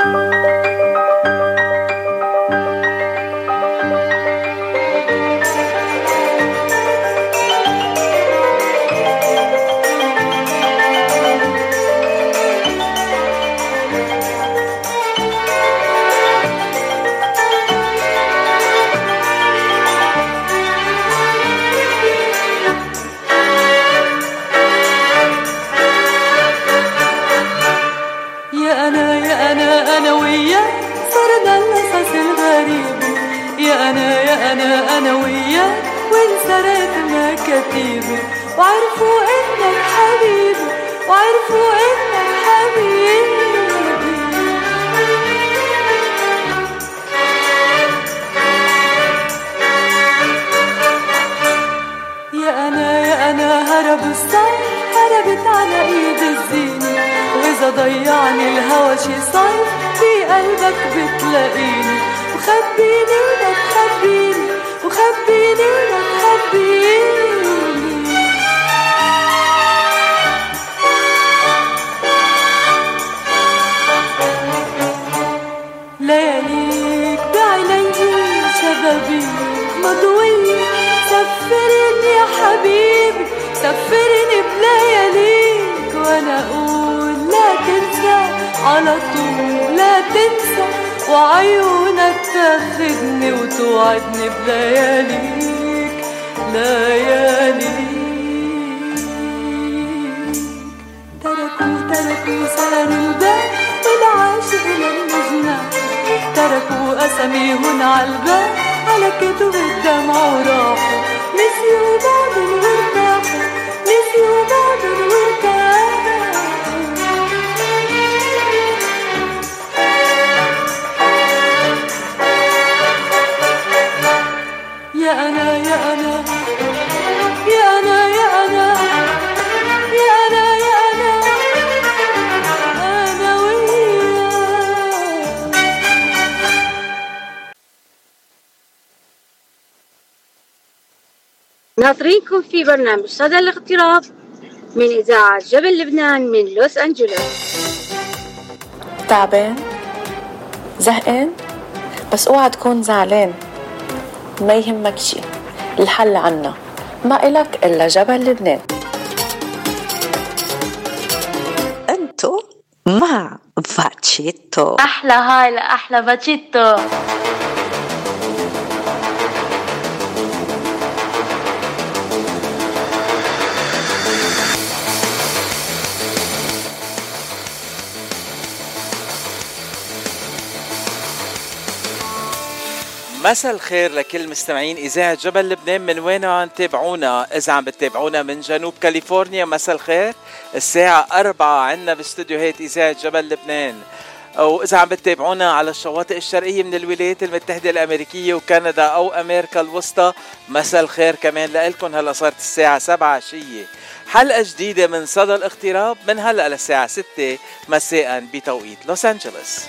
يا برنامج صدى الاغتراب من إذاعة جبل لبنان من لوس أنجلوس. تعبان؟ زهقان؟ بس اوعى تكون زعلان. ما يهمك شي. الحل عنا. ما إلك إلا جبل لبنان. أنتو مع فاتشيتو. أحلى هاي لأحلى باتشيتو مساء الخير لكل مستمعين إذاعة جبل لبنان من وين عم تابعونا؟ إذا عم بتتابعونا من جنوب كاليفورنيا مساء الخير. الساعة أربعة عنا باستوديوهات إذاعة جبل لبنان. أو إذا عم بتتابعونا على الشواطئ الشرقية من الولايات المتحدة الأمريكية وكندا أو أمريكا الوسطى مساء الخير كمان لإلكم هلا صارت الساعة سبعة عشية. حلقة جديدة من صدى الاغتراب من هلا للساعة ستة. مساء بتوقيت لوس أنجلوس.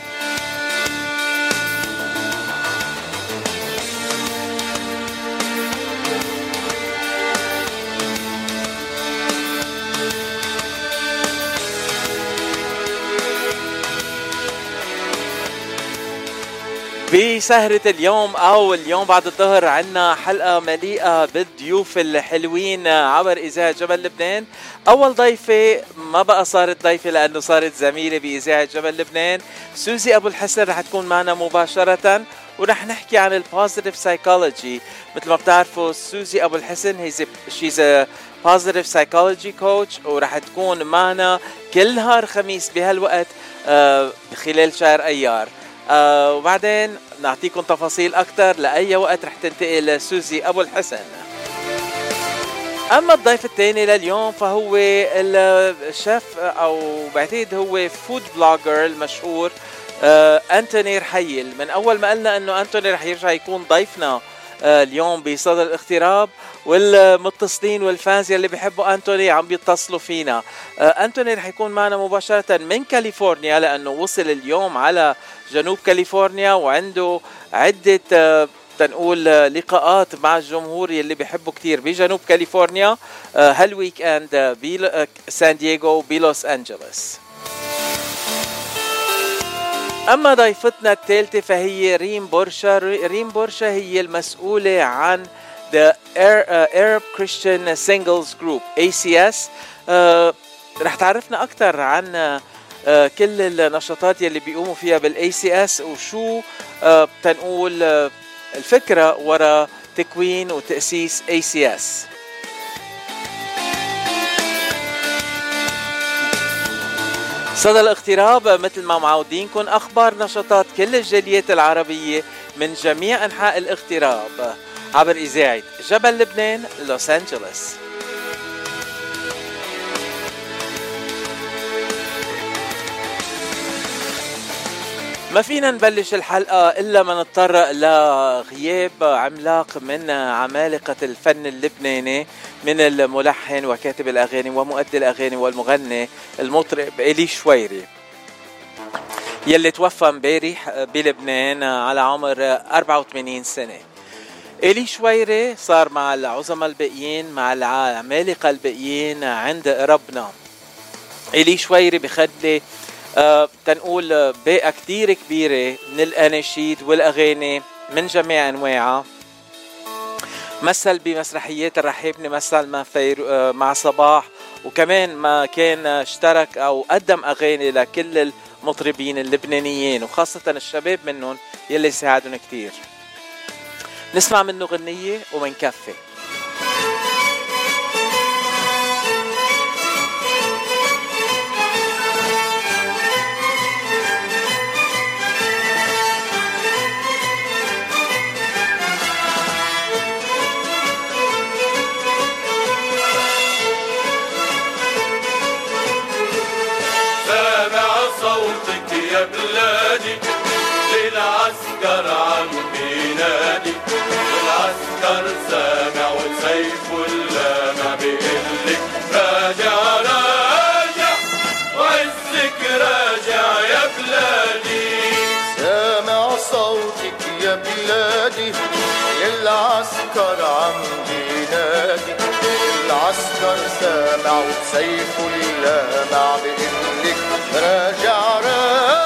بسهرة اليوم أو اليوم بعد الظهر عنا حلقة مليئة بالضيوف الحلوين عبر إذاعة جبل لبنان. أول ضيفة ما بقى صارت ضيفة لأنه صارت زميلة بإذاعة جبل لبنان. سوزي أبو الحسن رح تكون معنا مباشرة ورح نحكي عن ال positive psychology مثل ما بتعرفوا سوزي أبو الحسن هي she's positive psychology coach ورح تكون معنا كل نهار خميس بهالوقت آه، خلال شهر أيار. آه وبعدين نعطيكم تفاصيل أكثر لأي وقت رح تنتقل سوزي أبو الحسن. أما الضيف الثاني لليوم فهو الشيف أو بعتقد هو food blogger المشهور آه أنتوني رحيل. من أول ما قلنا أنه أنتوني رح يرجع يكون ضيفنا آه اليوم بصدى الاغتراب والمتصلين وال fans يلي بيحبوا أنتوني عم بيتصلوا فينا. آه أنتوني رح يكون معنا مباشرة من كاليفورنيا لأنه وصل اليوم على جنوب كاليفورنيا وعنده عدة آه تنقول آه، لقاءات مع الجمهور يلي بيحبوا كتير بجنوب كاليفورنيا آه، هال weekend آه، بسان دييغو بلوس أنجلوس. أما ضيفتنا الثالثة فهي ريم بورشا. ريم بورشا هي المسؤولة عن The Arab Christian Singles Group ACS uh, رح تعرفنا أكثر عن كل النشاطات يلي بيقوموا فيها بال ACS وشو uh, بتنقول uh, الفكرة وراء تكوين وتأسيس ACS صدى الاغتراب مثل ما معودينكم أخبار نشاطات كل الجاليات العربية من جميع أنحاء الاغتراب عبر إذاعة جبل لبنان لوس أنجلوس. ما فينا نبلش الحلقة إلا ما نضطر لغياب عملاق من عمالقة الفن اللبناني من الملحن وكاتب الأغاني ومؤدي الأغاني والمغني المطرب إلي شويري. يلي توفى امبارح بلبنان على عمر 84 سنة. إلي شويري صار مع العظماء الباقيين مع العمالقة الباقيين عند ربنا. إلي شويري بخلي آه تنقول باقة كتير كبيرة من الأناشيد والأغاني من جميع أنواعها. مثل بمسرحيات الرحيبني مثل مع, فير... آه مع صباح وكمان ما كان اشترك أو قدم أغاني لكل المطربين اللبنانيين وخاصة الشباب منهم يلي ساعدهم كتير. نسمع منه غنية ومنكفي. العسكر سامع وسيف اللامع بيقلك راجع راجع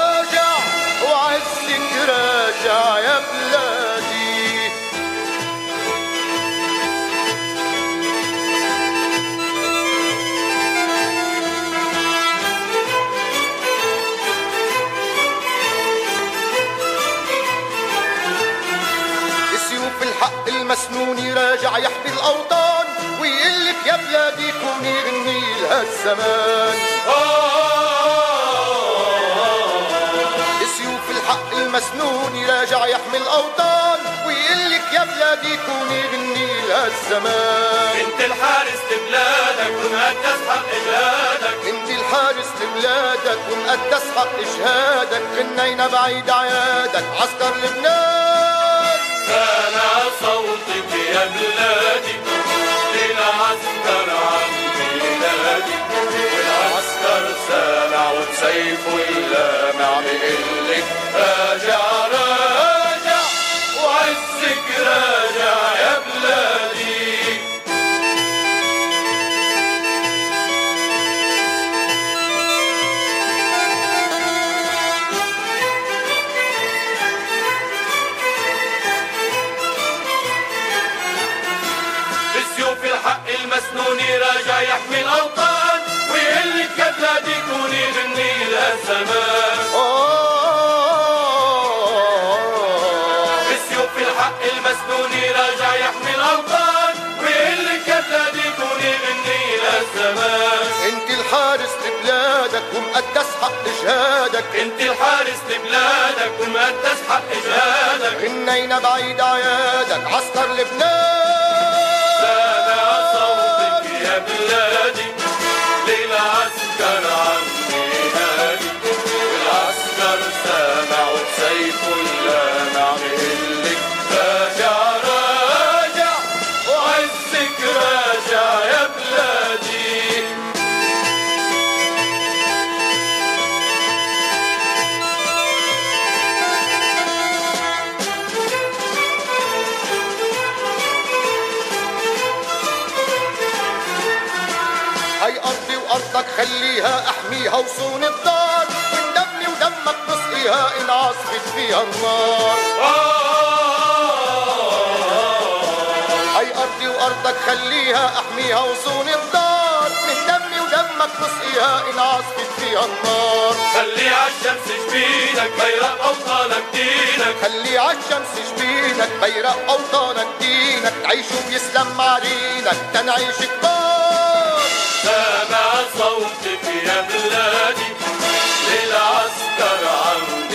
غني لهالزمان سيوف الحق المسنون راجع يحمي الأوطان ويقلك يا بلادي كوني غني لهالزمان انت الحارس لبلادك ومقدس حق بلادك انت الحارس لبلادك ومقدس حق إجهادك. غنينا بعيد عيادك عسكر لبنان. سامع صوتك يا بلادي للعسكر عم والعسكر سامع وبسيفه اللامع بيقلك راجع راجع وعزك راجع يا بلادي المسنون راجع يحمي الأوطان ويقلك يا بلادي كوني غني للزمان بسيوف الحق المسنون راجع يحمي الأوطان ويقلك يا بلادي كوني غني للزمان أنت الحارس لبلادك ومقدس حق جهادك. أنت الحارس لبلادك ومقدس حق جهادك. غنينا بعيد عيادك عسكر لبنان يا بلادي للعسكر عم ينادي والعسكر سامع وسيفه اللامع خليها أحميها وصون الدار من دمي ودمك نسقي نسقيها إن عصفت فيها النار. هاي أرضي وأرضك خليها أحميها وصون الدار من دمي ودمك نسقيها إن عصفت فيها النار. خلي عالشمس جبينك بيرق أوطانك دينك. خلي عالشمس جبينك بيرق أوطانك دينك. تعيش ويسلم معرينك تنعيش كبار سامع صوتك يا بلادي للعسكر عم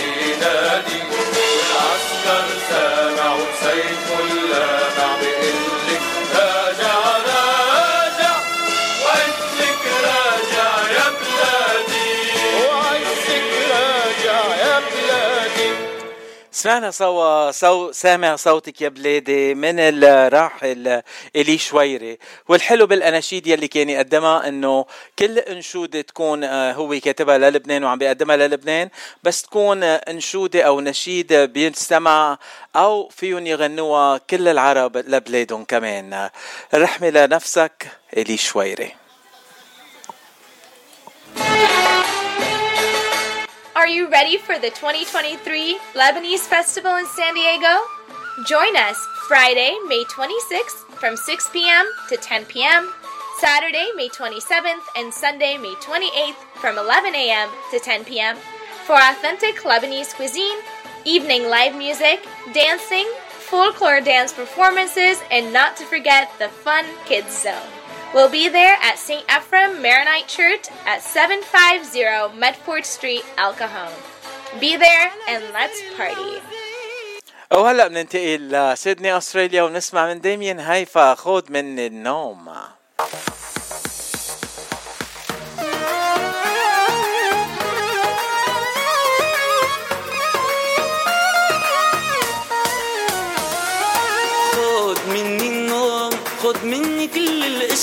سمعنا سوا سو سامع صوتك يا بلادي من الراحل إلي شويري. والحلو بالأناشيد يلي كان يقدمها إنه كل أنشودة تكون آه، هو كاتبها للبنان وعم بيقدمها للبنان بس تكون آه، أنشودة أو نشيد بيستمع أو فيهم يغنوها كل العرب لبلادهم كمان. رحمة لنفسك إلي شويري. Are you ready for the 2023 Lebanese Festival in San Diego? Join us Friday, May 26th from 6 p.m. to 10 p.m., Saturday, May 27th, and Sunday, May 28th from 11 a.m. to 10 p.m. for authentic Lebanese cuisine, evening live music, dancing, folklore dance performances, and not to forget the fun kids zone. We'll be there at St. Ephraim Maronite Church at 750 Medford Street, El Cajon. Be there and let's party. وهلا بننتقل لسيدني استراليا ونسمع من ديمين هيفا خود من النوم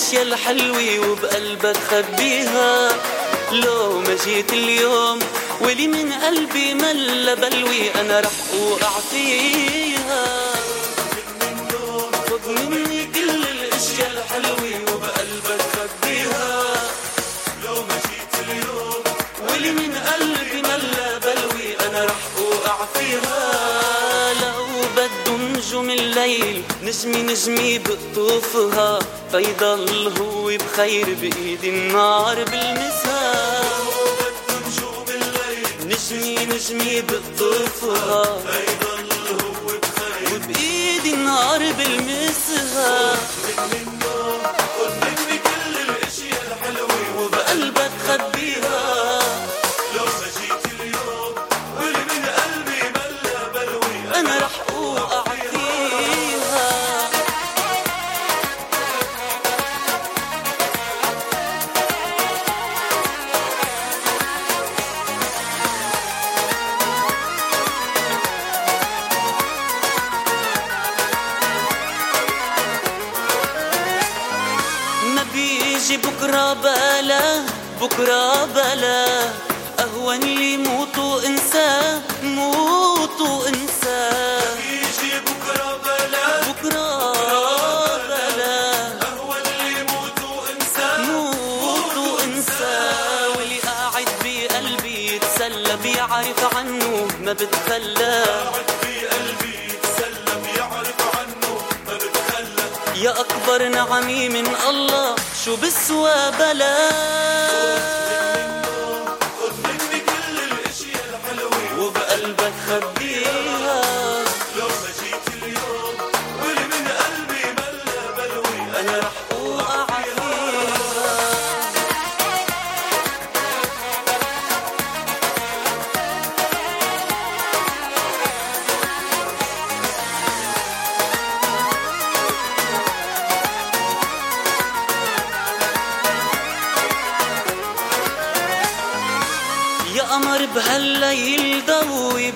كل الاشياء الحلوة وبقلبك خبيها. لو ما جيت اليوم ولي من قلبي ملا بلوي أنا رح اوقع فيها خد مني كل الأشياء الحلوة وبقلبك خبيها. لو ما جيت اليوم ولي من قلبي ملا بلوي أنا رح اوقع فيها بده نجوم الليل نجمي نجمي بقطوفها فيضل هو بخير بايدي النار بلمسها نجمي نجمي بقطوفها فيضل هو بخير وبايدي النار بلمسها وبقلبك خبيها بكرة بلا. أهون لي موت وإنسى موت وإنسى. بيجي بكرة بلا. بكرة بلا. أهون لي موت وإنسى موت وإنسى. واللي قاعد بقلبي يتسلى بيعرف عنه ما بتخلى يا أكبر نعمي من الله شو بسوى بلا؟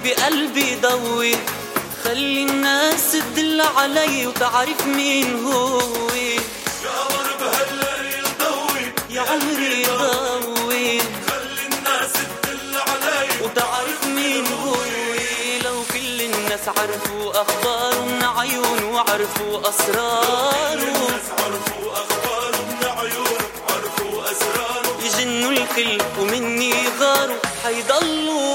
بقلبي ضوي. خلي الناس تدل علي وتعرف مين هو. يا قمر بهالليل ضوي. يا عمري ضوي. خلي الناس تدل علي وتعرف مين هو. لو كل الناس عرفوا اخباره من عيونه وعرفوا اسراره عرفوا اخباره من عيونه عرفوا اسراره يجنوا الكل ومني غاروا. حيضلوا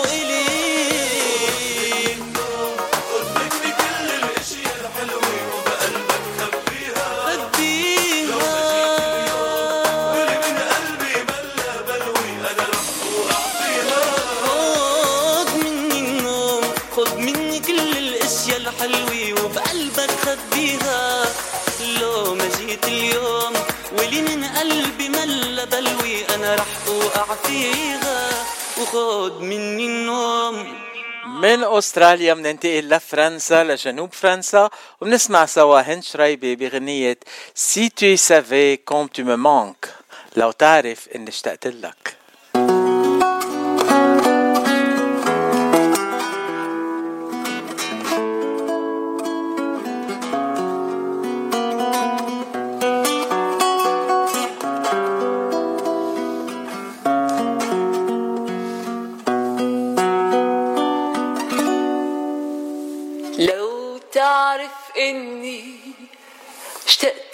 الحلوة وبقلبك خبيها. لو ما جيت اليوم واللي من قلبي ملا بلوي أنا رح اوقع فيها وخد مني النوم. من أستراليا بننتقل لفرنسا لجنوب فرنسا وبنسمع سوا هند شريبي بغنية سي savais comme tu me manques لو تعرف إني اشتقت لك.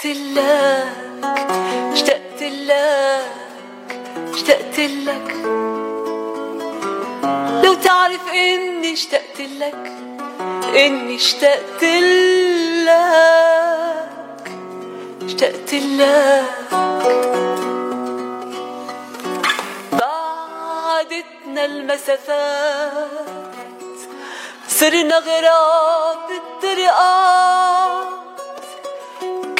اشتقت لك اشتقت لك اشتقت لك. لو تعرف إني اشتقت لك إني اشتقت لك اشتقت لك. بعدتنا المسافات صرنا غراب بالطرقات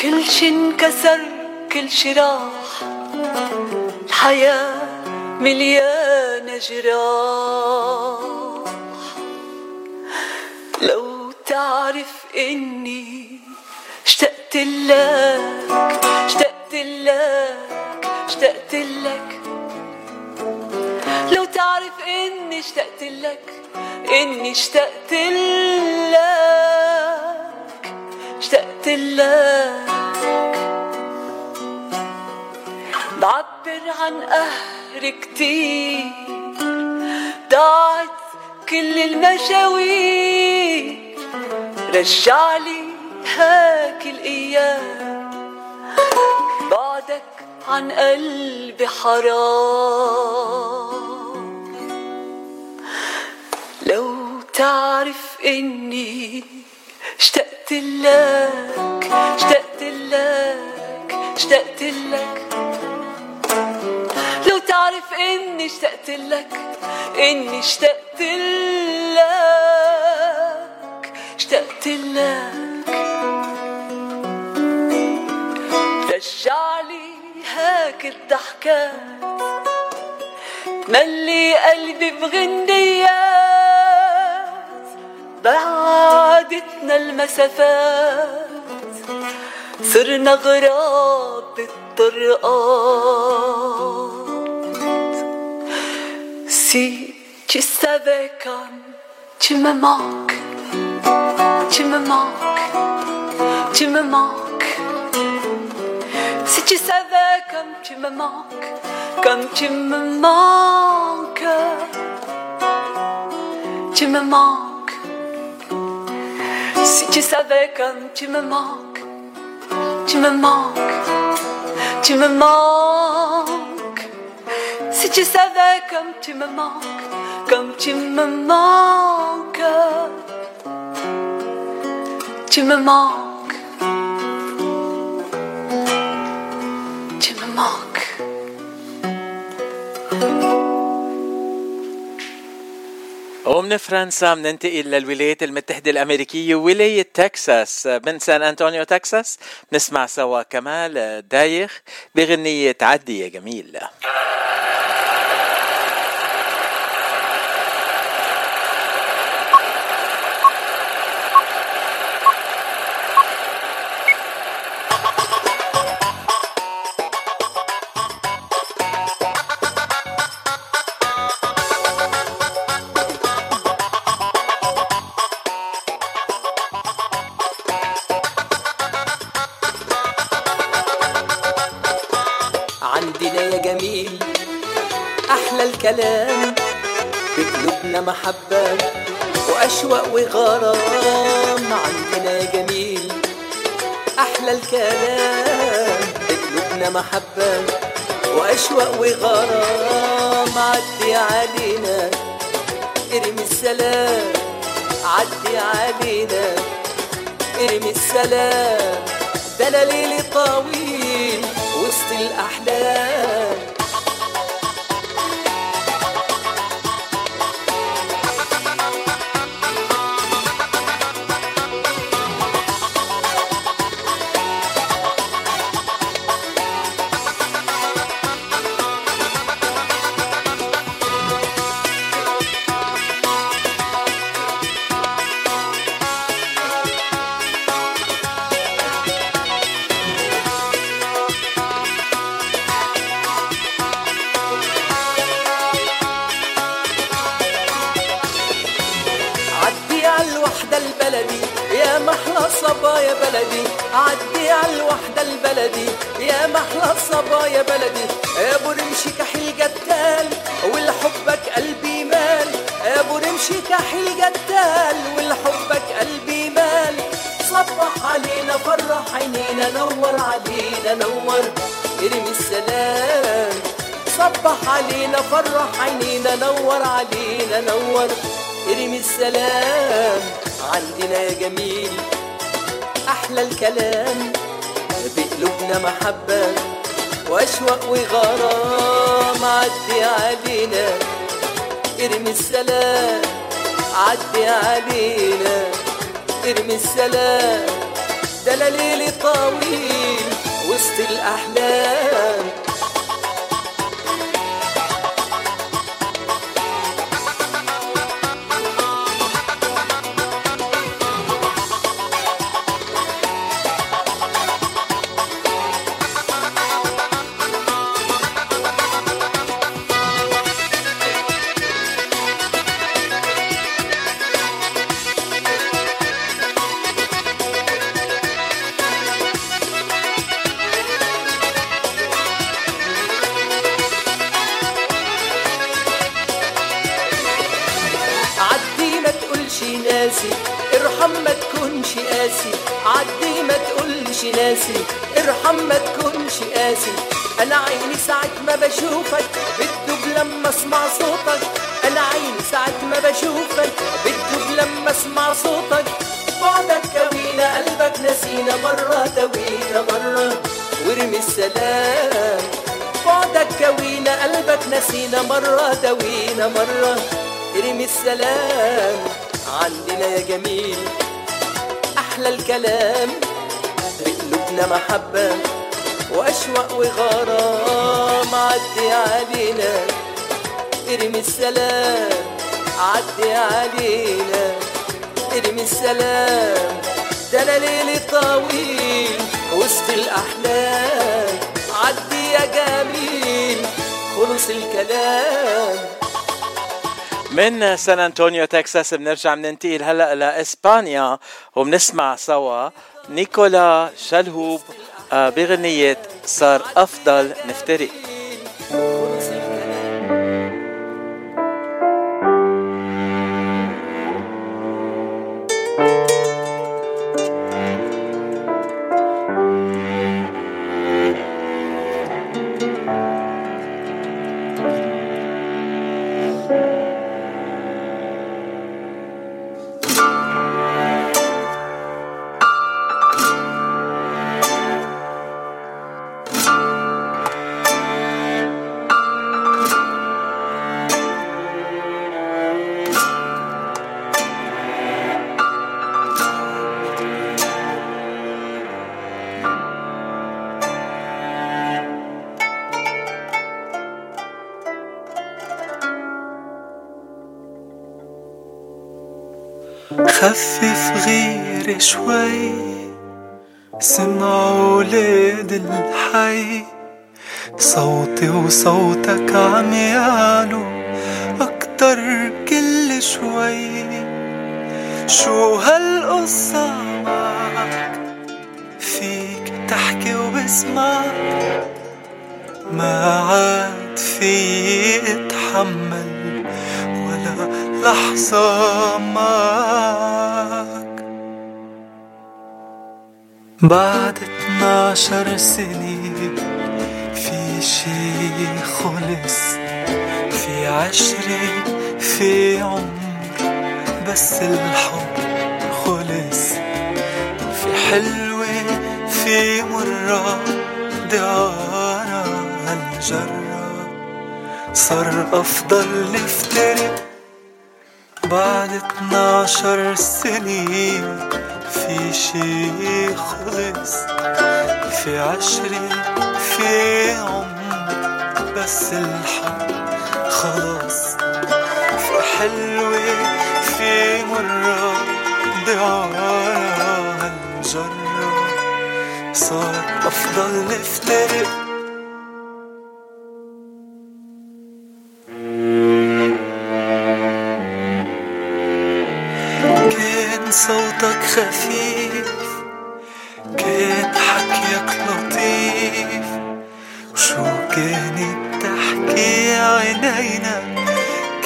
كل شي انكسر كل شي راح. الحياة مليانة جراح. لو تعرف إني اشتقت لك اشتقت لك اشتقت لك. لو تعرف إني اشتقت لك إني اشتقت لك. اشتقت لك. بعبر عن قهر كتير. ضاعت كل المشاوير. رجعلي هاك الأيام. بعدك عن قلبي حرام. لو تعرف إني اشتقت لك اشتقت لك اشتقت لك. لو تعرف إني اشتقت لك إني اشتقت لك اشتقت لك. رجعلي هاك الضحكات ملي قلبي بغنيات بعدتنا المسافات صرنا غراب بالطرقات Si tu savais comme tu me manques, tu me manques, tu me manques. Si tu savais comme tu me manques, comme tu me manques, tu me manques. Si tu savais comme tu me manques, tu me manques, tu me manques. Si tu savais comme tu me manques, comme tu me manques, tu me manques, tu me manques. ومن فرنسا بننتقل للولايات المتحدة الأمريكية ولاية تكساس. من سان أنطونيو تكساس. نسمع سوا كمال دايخ بغنية عدي يا جميل محبة وأشواق وغرام. عندنا جميل أحلى الكلام. بقلوبنا محبة وأشواق وغرام. عدي علينا ارمي السلام. عدي علينا ارمي السلام. ده ليلي طويل وسط الأحلام. تعدي علينا ترمي السلام ده ليل طويل وسط الأحلام. علينا ارمي السلام عدي علينا. ارمي السلام ده أنا ليلي طويل وسط الأحلام. عدي يا جميل خلص الكلام. من سان أنطونيو تكساس بنرجع بننتقل هلأ لإسبانيا وبنسمع سوا نيكولا شلهوب آه، بغنية صار أفضل. نفترق صوتك خفيف كبحكيك لطيف. شو كانت تحكي عينينا؟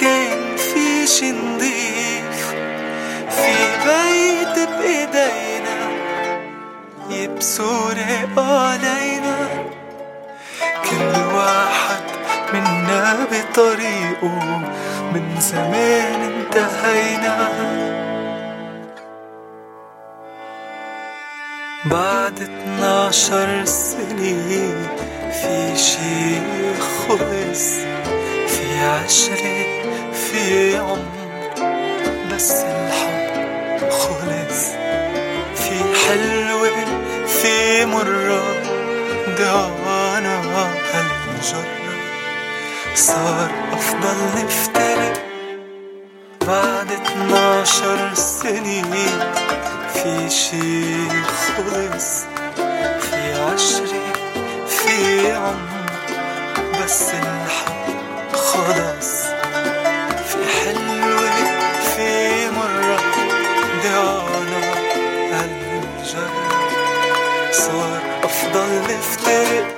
كان في شي نضيف. في بيت بإيدينا يبسوا علينا كل واحد منا بطريقه من زمان انتهينا. بعد 12 سنة في شي خلص في عشرة في عمر بس الحب خلص. في حلوة في مرة ضيعنا هالجرة صار أفضل نفترق بعد 12 سنة في شي خلص في عشرة في عمر بس الحب خلص في حلوة في مرة ضيعنا هالجرة صار أفضل نفترق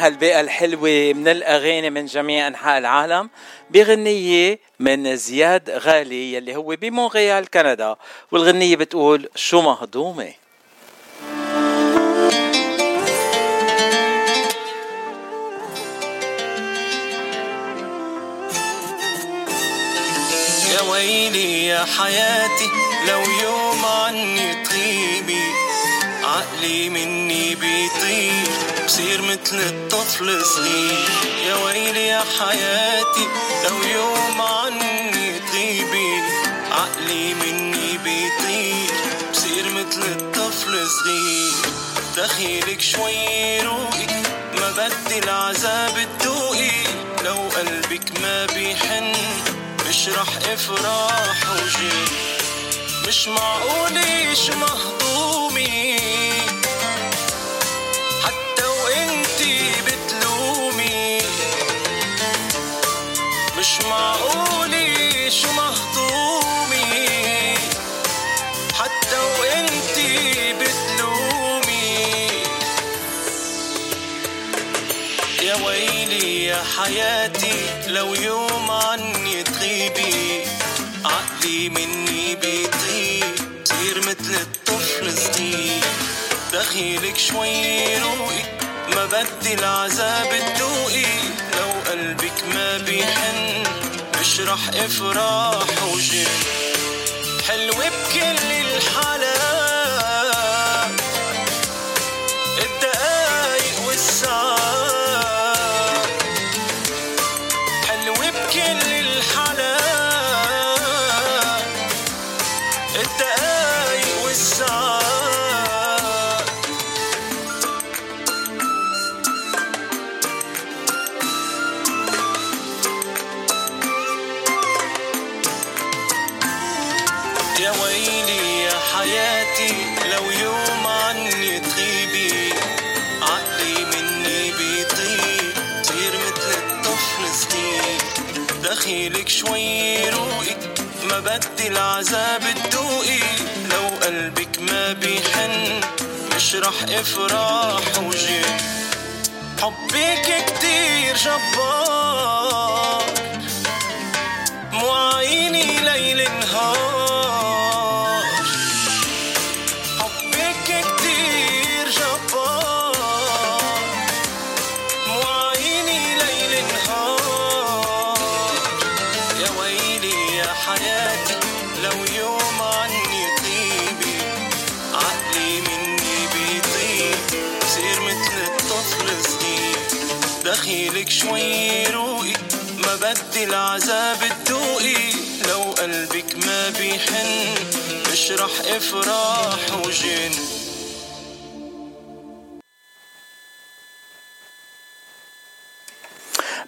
هالبيئة الحلوة من الأغاني من جميع أنحاء العالم بغنية من زياد غالي يلي هو بمونريال كندا. والغنية بتقول شو مهضومة؟ يا ويلي يا حياتي لو يوم عني تغيبي. عقلي مني بيطير بصير مثل الطفل صغير. يا ويلي يا حياتي لو يوم عني تغيبي عقلي مني بيطير بصير مثل الطفل صغير. دخيلك شوي روقي ما بدي العذاب تدوقي لو قلبك ما بيحن مش رح افراح وجن مش معقول شو مهضومي حتى وانتي بتلومي. مش معقول شو مهضومي حتى وانتي بتلومي. يا ويلي يا حياتي لو يوم عني تغيبي عقلي مني مثل دخيلك شوي روقي ما بدي العذاب تدوقي لو قلبك ما بيحن مش رح افراح وجن. حلوة بكل الحالات.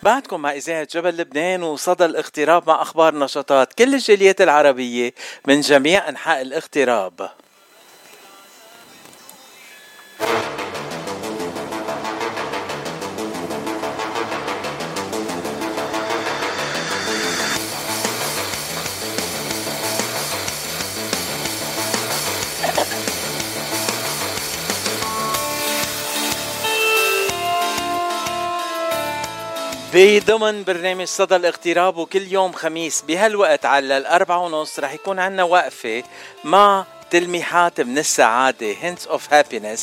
بعدكم مع إذاعة جبل لبنان وصدى الاغتراب مع أخبار نشاطات كل الجاليات العربية من جميع أنحاء الاغتراب بضمن برنامج صدى الاغتراب وكل يوم خميس بهالوقت على الأربعة ونص رح يكون عنا وقفة مع تلميحات من السعادة hints of happiness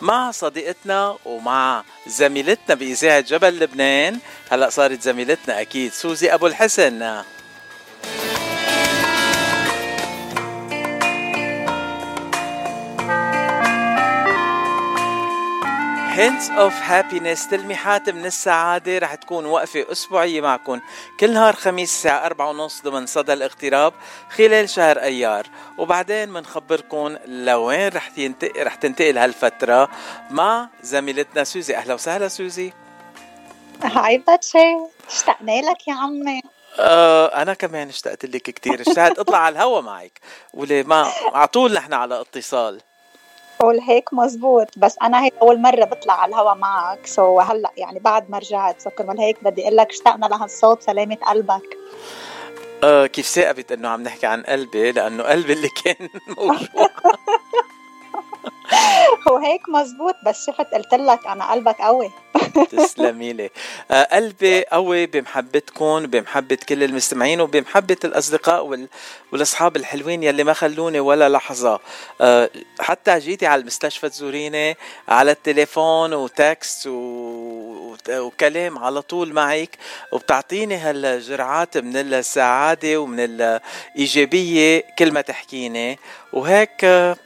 مع صديقتنا ومع زميلتنا بإذاعة جبل لبنان. هلأ صارت زميلتنا أكيد سوزي أبو الحسن. Hints of happiness. تلميحات من السعادة. رح تكون وقفة أسبوعية معكم. كل نهار خميس الساعة أربعة ونص ضمن صدى الاغتراب خلال شهر أيار. وبعدين منخبركم لوين رح ينتقل رح تنتقل هالفترة مع زميلتنا سوزي. أهلا وسهلا سوزي. هاي باتشي اشتقنا لك يا عمي. آه أنا كمان اشتقت لك كتير. اشتقت أطلع على الهوا معك. ولي ما على طول نحن على اتصال. قول هيك مزبوط بس أنا هيك أول مرة بطلع على الهوا معك so هلأ يعني بعد ما رجعت so كرمال هيك بدي أقول لك اشتقنا لهالصوت سلامة قلبك. آه كيف ثاقبت إنه عم نحكي عن قلبي؟ لأنه قلبي اللي كان موجود. هو هيك مزبوط بس شفت قلت لك أنا قلبك قوي. تسلمي لي. آه قلبي قوي بمحبتكم بمحبة كل المستمعين وبمحبة الأصدقاء وال... والأصحاب الحلوين يلي ما خلوني ولا لحظة. آه حتى جيتي على المستشفى تزوريني على التليفون وتكست و... وكلام على طول معك وبتعطيني هالجرعات من السعادة ومن الإيجابية كل ما تحكيني. وهيك آه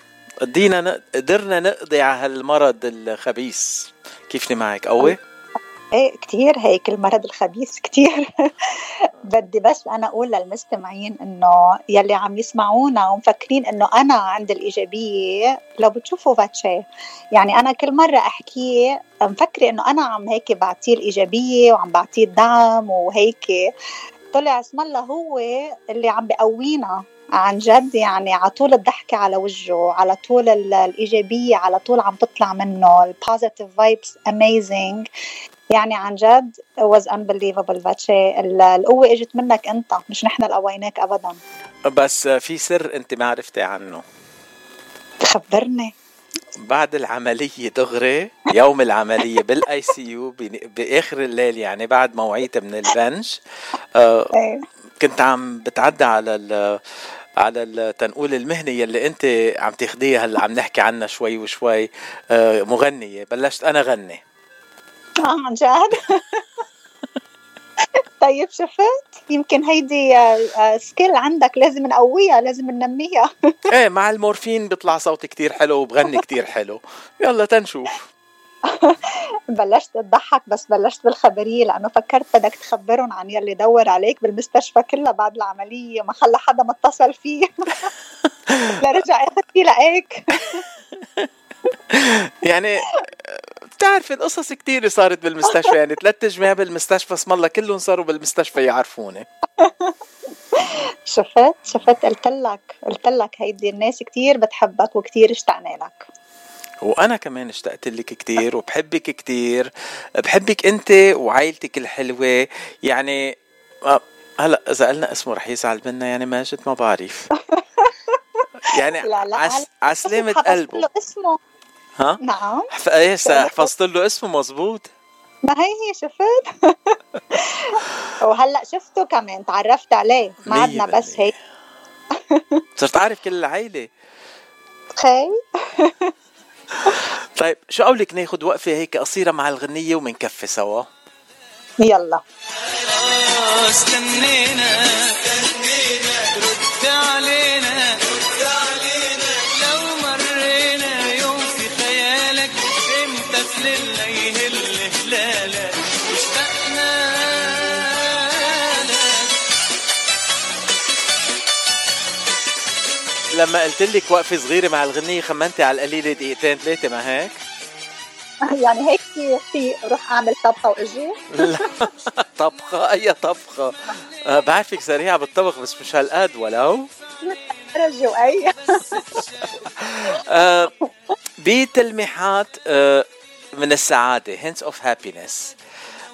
قدينا قدرنا نقضي على هالمرض الخبيث. كيفني معك؟ قوي؟ إيه كتير هيك المرض الخبيث كتير. بدي بس أنا أقول للمستمعين إنه يلي عم يسمعونا ومفكرين إنه أنا عندي الإيجابية لو بتشوفوا فاتشي يعني أنا كل مرة أحكي مفكرة إنه أنا عم هيك بعطيه الإيجابية وعم بعطيه الدعم وهيك. طلع اسم الله هو اللي عم بقوينا. عن جد يعني على طول الضحكة على وجهه على طول الإيجابية على طول عم تطلع منه. ال positive vibes amazing. يعني عن جد was unbelievable فاتشي القوة إجت منك أنت مش نحن اللي قويناك ابدا. بس في سر أنت ما عرفتي عنه. خبرني بعد العملية دغري يوم العملية بال ICU بآخر الليل يعني بعد ما وعيت من البنش آه كنت عم بتعدى على على التنقول المهني يلي انت عم تاخديها هلا عم نحكي عنها شوي وشوي. آه مغنية بلشت أنا غني آه عن جد؟ طيب شفت؟ يمكن هيدي سكيل عندك لازم نقويها لازم ننميها. إيه مع المورفين بيطلع صوتي كتير حلو وبغني كتير حلو. يلا تنشوف. بلشت تضحك بس بلشت بالخبرية لأنه فكرت بدك تخبرهم عن يلي دور عليك بالمستشفى كلها بعد العملية ما خلى حدا متصل فيه. لرجع اخذ فيه لقيك يعني بتعرفي القصص كتير صارت بالمستشفى يعني ثلاث جماع بالمستشفى اسم الله كلهم صاروا بالمستشفى يعرفوني. شفت؟ شفت قلت لك قلت لك هيدي الناس كتير بتحبك وكتير اشتقنا لك. وأنا كمان اشتقت لك كثير وبحبك كثير بحبك أنت وعائلتك الحلوة. يعني آه، هلأ إذا قلنا اسمه رح يزعل منا يعني ماجد ما بعرف. يعني لا لا عس... هلا عسلامة قلبه. له اسمه. ها؟ نعم. إيه حفظت له اسمه مزبوط ما هي هي شفت؟ وهلأ شفته كمان تعرفت عليه. ما عدنا بس هيك. صرت عارف كل العائله خي طيب شو قولك ناخد وقفة هيك قصيرة مع الغنية ومنكفي سوا؟ يلا. استنينا رد علينا. لما قلت لك وقفه صغيرة مع الغنية خمنتي على القليلة دقيقتين ثلاثة ما هيك؟ يعني هيك في في روح أعمل طبخة وإجي؟ لا طبخة أي طبخة. أه بعرفك سريعة بالطبخ بس مش هالقد ولو؟ رجي واي آه، بتلميحات آه، من السعادة hints of happiness.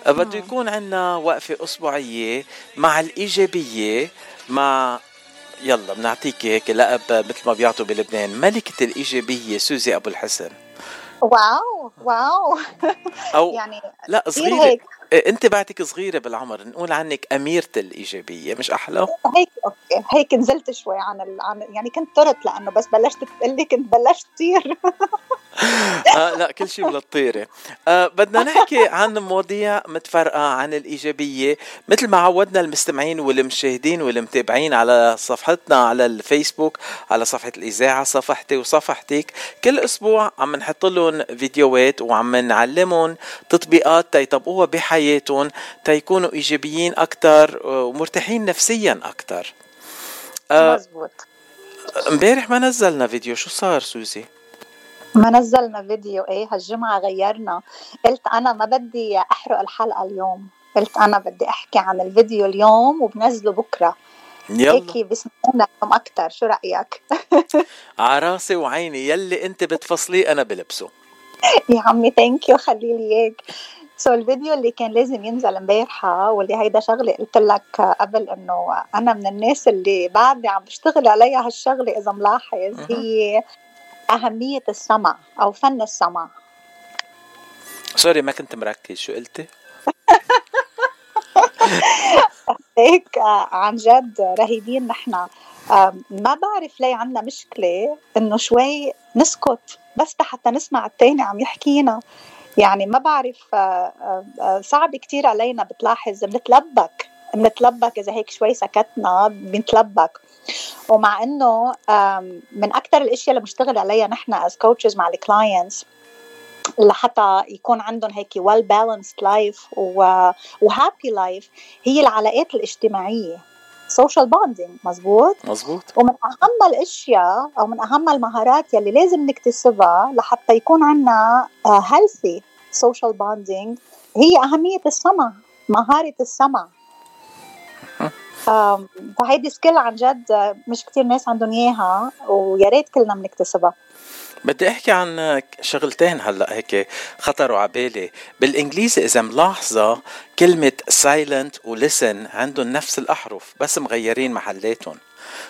آه، بده يكون عندنا وقفة أسبوعية مع الإيجابية مع يلا بنعطيك هيك لقب مثل ما بيعطوا بلبنان. ملكة الإيجابية سوزي أبو الحسن. wow wow. أو يعني لا صغيرة. هيك. إيه، أنت بعدك صغيرة بالعمر نقول عنك أميرة الإيجابية مش أحلى؟ هيك okay. هيك نزلت شوي عن ال... عن يعني كنت طرت لأنه بس بلشت تقلي كنت بلشت طير آه لا كل شيء بالطيرة. آه بدنا نحكي عن مواضيع متفرقة عن الإيجابية. مثل ما عودنا المستمعين والمشاهدين والمتابعين على صفحتنا على الفيسبوك على صفحة الإذاعة صفحتي وصفحتك. كل أسبوع عم نحط لهم فيديوهات وعم نعلمهم تطبيقات تيطبقوها بحياتهم تيكونوا إيجابيين أكتر آه، ومرتاحين نفسيا أكتر. آه، مزبوط امبارح ما نزلنا فيديو. شو صار سوزي؟ ما نزلنا فيديو. إيه هالجمعة غيرنا. قلت أنا ما بدي أحرق الحلقة اليوم. قلت أنا بدي أحكي عن الفيديو اليوم وبنزله بكرة. يلا. هيك بيسمعونا اليوم أكثر شو رأيك؟ عراسي وعيني. يلي أنت بتفصليه أنا بلبسه. يا عمي thank you خلي لي اياك so الفيديو اللي كان لازم ينزل امبارحة واللي هيدا شغلة قلت لك قبل إنه أنا من الناس اللي بعدني عم بشتغل عليها هالشغله إذا ملاحظ هي أهمية السمع أو فن السمع. sorry ما كنت مركز. شو قلتي؟ هيك آه، عن جد رهيبين نحن. ما بعرف ليه عنا مشكلة إنه شوي نسكت بس حتى نسمع التاني عم يحكينا. يعني ما بعرف آه، آه، آه، صعب كتير علينا بتلاحظ بنتلبك بنتلبك إذا هيك شوي سكتنا بنتلبك. ومع آم، من أكثر الأشياء اللي بنشتغل عليها نحن as coaches مع الكلاينتس لحتى يكون عندهم هيك well balanced life و و happy life هي العلاقات الاجتماعية. social bonding مزبوط؟ مزبوط. ومن أهم الأشياء أو من أهم المهارات يلي لازم نكتسبها لحتى يكون آه، healthy social bonding. هي أهمية السمع مهارة السمع. آم، فهيدي skill عن جد مش كتير ناس عندهم إياها ويا ريت كلنا بنكتسبها. بدي أحكي عن شغلتين هلأ هيك خطروا على بالي. بالإنجليزي إذا ملاحظة كلمة silent و listen عندهم نفس الأحرف بس مغيرين محلاتهم.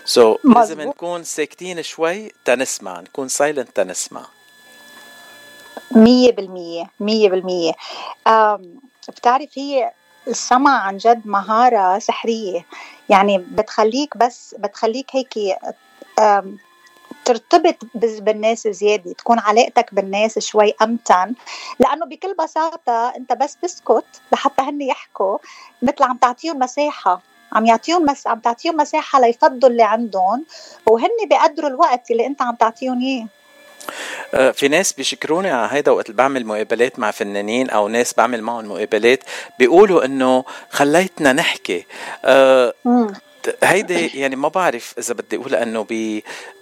سو so, لازم. نكون ساكتين شوي تنسمع نكون silent تنسمع. مية بالمية مية بالمية. بتعرف هي السمع عن جد مهارة سحرية. يعني بتخليك بس بتخليك هيك ترتبط بالناس زيادة تكون علاقتك بالناس شوي أمتن. لأنه بكل بساطة أنت بس تسكت لحتى هن يحكوا مثل عم تعطيهم مساحة. عم يعطيهم مس... عم تعطيهم مساحة ليفضوا اللي عندهم وهن بيقدروا الوقت اللي أنت عم تعطيهم إياه. آه، في ناس بيشكروني على هيدا وقت بعمل مقابلات مع فنانين أو ناس بعمل معهم مقابلات بيقولوا إنه خليتنا نحكي آه،. هيدي يعني ما بعرف إذا بدي أقول إنه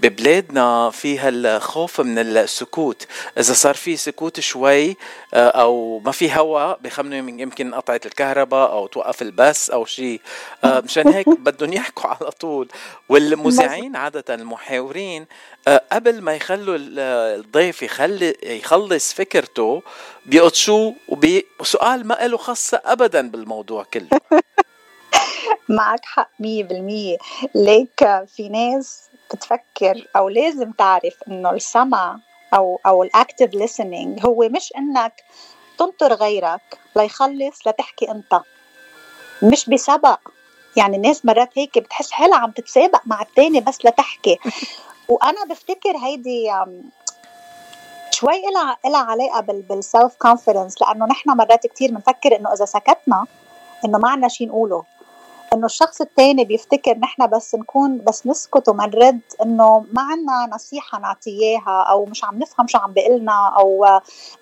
ببلادنا في هالخوف من السكوت. إذا صار في سكوت شوي آه، أو ما في هواء بخمنوا يم- يمكن قطعت الكهرباء أو توقف البث أو شيء آه، مشان هيك بدهم يحكوا على طول. والمذيعين عادة المحاورين آه، قبل ما يخلوا ال- الضيف يخلي يخلص فكرته بيقطشوه وسؤال ما له خاصة ابدا بالموضوع كله. معك حق مية بالمية. ليك في ناس بتفكر أو لازم تعرف إنه السمع أو أو ال active listening هو مش إنك تنطر غيرك ليخلص لتحكي أنت. مش بسبق. يعني الناس مرات هيك بتحس حالها عم تتسابق مع التاني بس لتحكي وأنا بفتكر هيدي شوي إلها إلها علاقة بال self confidence لأنه نحن مرات كتير بنفكر إنه إذا سكتنا إنه ما عنا شي نقوله. إنه الشخص الثاني بيفتكر نحن بس نكون بس نسكت وما نرد إنه ما عنا نصيحة نعطي إياها أو مش عم نفهم شو عم بيقلنا أو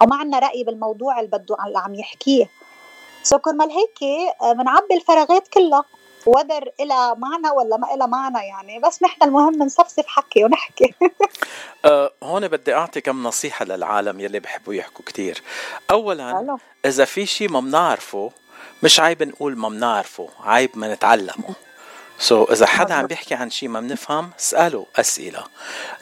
أو ما عنا رأي بالموضوع اللي بده اللي عم يحكيه. سو كرمال هيك آه، بنعبي الفراغات كلها وذر إلها معنى ولا ما إلها معنى يعني. بس نحن المهم نصفصف حكي ونحكي. أه هون بدي أعطي كم نصيحة للعالم يلي بحبوا يحكوا كتير. أولا حلو. إذا في شيء ما بنعرفه مش عيب نقول ما بنعرفه عيب ما نتعلمه. سو so, إذا حدا عم بيحكي عن شيء ما بنفهم اسأله أسئلة.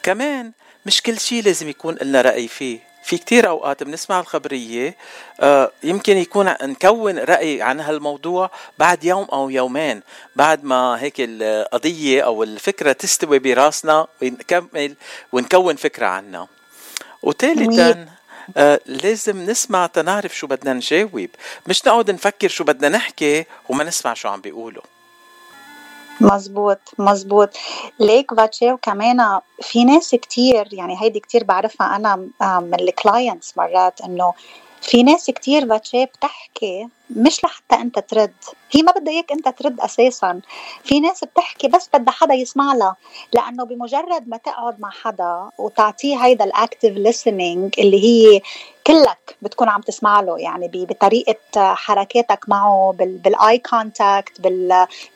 كمان مش كل شيء لازم يكون لنا رأي فيه. في كتير أوقات بنسمع الخبرية آه يمكن يكون نكون رأي عن هالموضوع بعد يوم أو يومين بعد ما هيك القضية أو الفكرة تستوي براسنا ونكمل ونكون فكرة عنها وثالثا لازم نسمع تنعرف شو بدنا نجاوب. مش نقعد نفكر شو بدنا نحكي وما نسمع شو عم بيقولوا. مزبوط مزبوط. ليك فاتشيو كمان في ناس كتير يعني هيدي كتير بعرفها أنا آه، من ال clients مرات إنه في ناس كتير فاتشي بتحكي مش لحتى انت ترد هي ما بدها اياك انت ترد أساسا. في ناس بتحكي بس بدها حدا يسمع لها لأنه بمجرد ما تقعد مع حدا وتعطيه هيدا ال active listening اللي هي كلك بتكون عم تسمع له يعني بطريقة حركاتك معه بال eye contact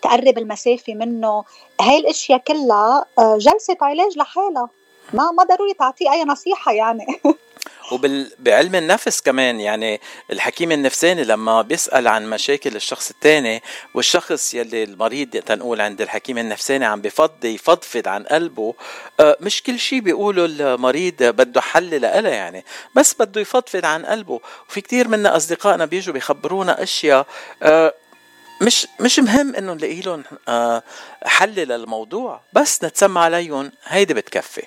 تقرب المسافة منه. هاي الأشياء كلها آه، جلسة علاج لحالها. ما ما ضروري تعطيه أي نصيحة يعني. وبعلم النفس كمان. يعني الحكيم النفساني لما بيسأل عن مشاكل الشخص الثاني والشخص يلي المريض تنقول عند الحكيم النفساني عم بفضي يفضفض عن قلبه آه، مش كل شيء بيقوله المريض بده حل لها يعني بس بده يفضفض عن قلبه. وفي كتير منا أصدقائنا بيجوا بيخبرونا أشياء آه، مش مش مهم إنه نلاقي لهم آه، حل للموضوع بس نتسمع عليهم هيدي بتكفي.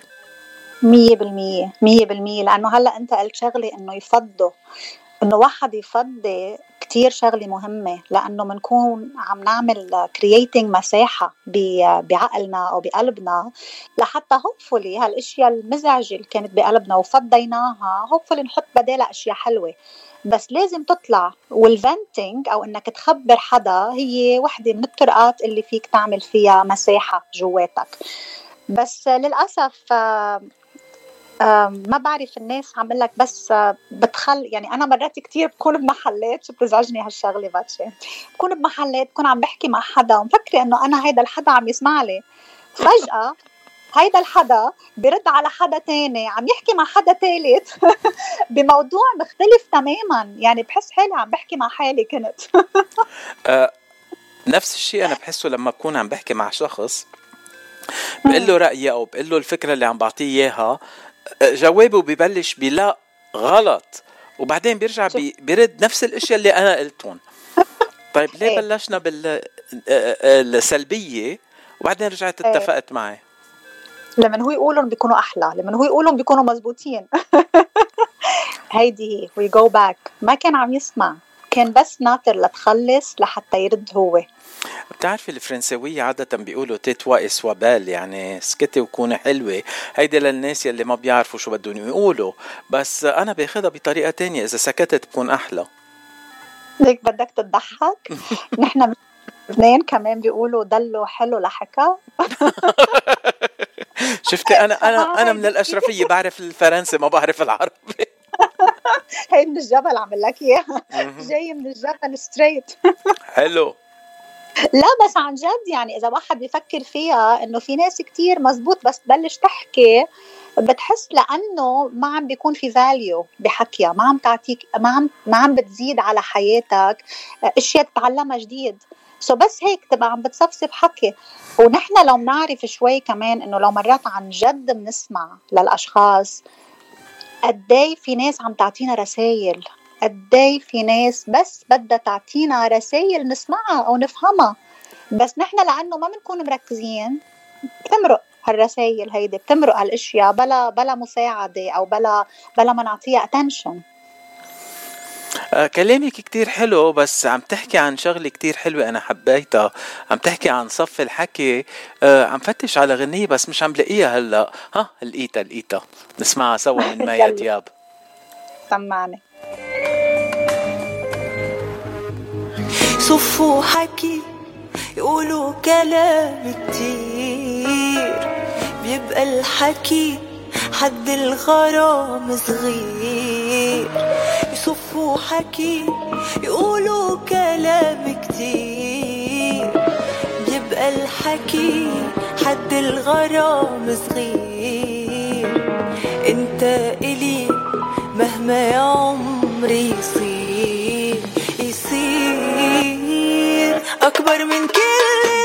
مية بالمية مية بالمية. لأنه هلأ أنت قلت شغلة إنه يفضوا إنه واحد يفضي كتير شغلة مهمة. لأنه بنكون عم نعمل creating مساحة بعقلنا أو بقلبنا. لحتى hopefully هالأشياء المزعجة اللي كانت بقلبنا وفضيناها hopefully نحط بدالها أشياء حلوة. بس لازم تطلع. وال venting أو إنك تخبر حدا هي وحدة من الطرقات اللي فيك تعمل فيها مساحة جواتك. بس للأسف آه، ما بعرف الناس عم لك بس آه، بتخل يعني أنا مرات كتير بكون بمحلات شو بتزعجني هالشغلة باتشي. بكون بمحلات بكون عم بحكي مع حدا ومفكرة إنه أنا هيدا الحدا عم يسمع لي فجأة هيدا الحدا برد على حدا تاني عم يحكي مع حدا تالت بموضوع مختلف تماما. يعني بحس حالي عم بحكي مع حالي كنت. آه، نفس الشيء أنا بحسه لما بكون عم بحكي مع شخص بقول له رأيي أو بقول له الفكرة اللي عم بعطيه إياها جوابه ببلش بلا غلط وبعدين بيرجع بي بيرد نفس الاشياء اللي أنا قلتهم طيب ليه إيه. بلشنا بالسلبيه وبعدين رجعت إيه. اتفقت معي. لما هو يقولهم بيكونوا أحلى لما هو يقولهم بيكونوا مزبوطين. هيدي هي we go back ما كان عم يسمع. كان بس ناطر لتخلص لحتى يرد هو. بتعرفي الفرنساوية عادة بيقولوا تيتوا اسوا بال يعني اسكتي وكوني حلوة. هيدي للناس يلي ما بيعرفوا شو بدهم يقولوا. بس أنا باخدها بطريقة تانية إذا سكتت بكون أحلى. ليك بدك تضحك؟ نحن لبنان كمان بيقولوا ضلوا حلو لحكى شفتي أنا أنا أنا من الأشرفية بعرف الفرنسي ما بعرف العربي. هي من الجبل عم لك إياها. جاي من الجبل straight حلو. لا بس عن جد يعني إذا واحد بيفكر فيها إنه في ناس كتير مزبوط بس تبلش تحكي بتحس لأنه ما عم بيكون في value بحكيها. ما عم تعطيك ما عم ما عم بتزيد على حياتك أشياء تتعلمها جديد. so بس هيك تبقى عم بتصفصف حكي. ونحن لو بنعرف شوي كمان إنه لو مرات عن جد بنسمع للأشخاص قد إيه في ناس عم تعطينا رسائل قد إيه في ناس بس بدها تعطينا رسائل نسمعها أو نفهمها. بس نحن لأنه ما بنكون مركزين بتمرق هالرسائل هيدي بتمرق هالأشياء بلا بلا مساعدة أو بلا بلا ما نعطيها اتنشن كلامك كتير حلو بس عم تحكي عن شغلة كتير حلوة أنا حبيتها. عم تحكي عن صف الحكي آه، عم فتش على غنية بس مش عم لاقيها هلأ. ها لقيتها لقيتها. نسمعها سوا من مايا. دياب سمعني. صفوا حكي يقولوا كلام كتير. بيبقى الحكي حد الغرام صغير. يصفوا حكي يقولوا كلام كتير. بيبقى الحكي حد الغرام صغير. أنت إلي مهما يا عمري يصير يصير أكبر من كل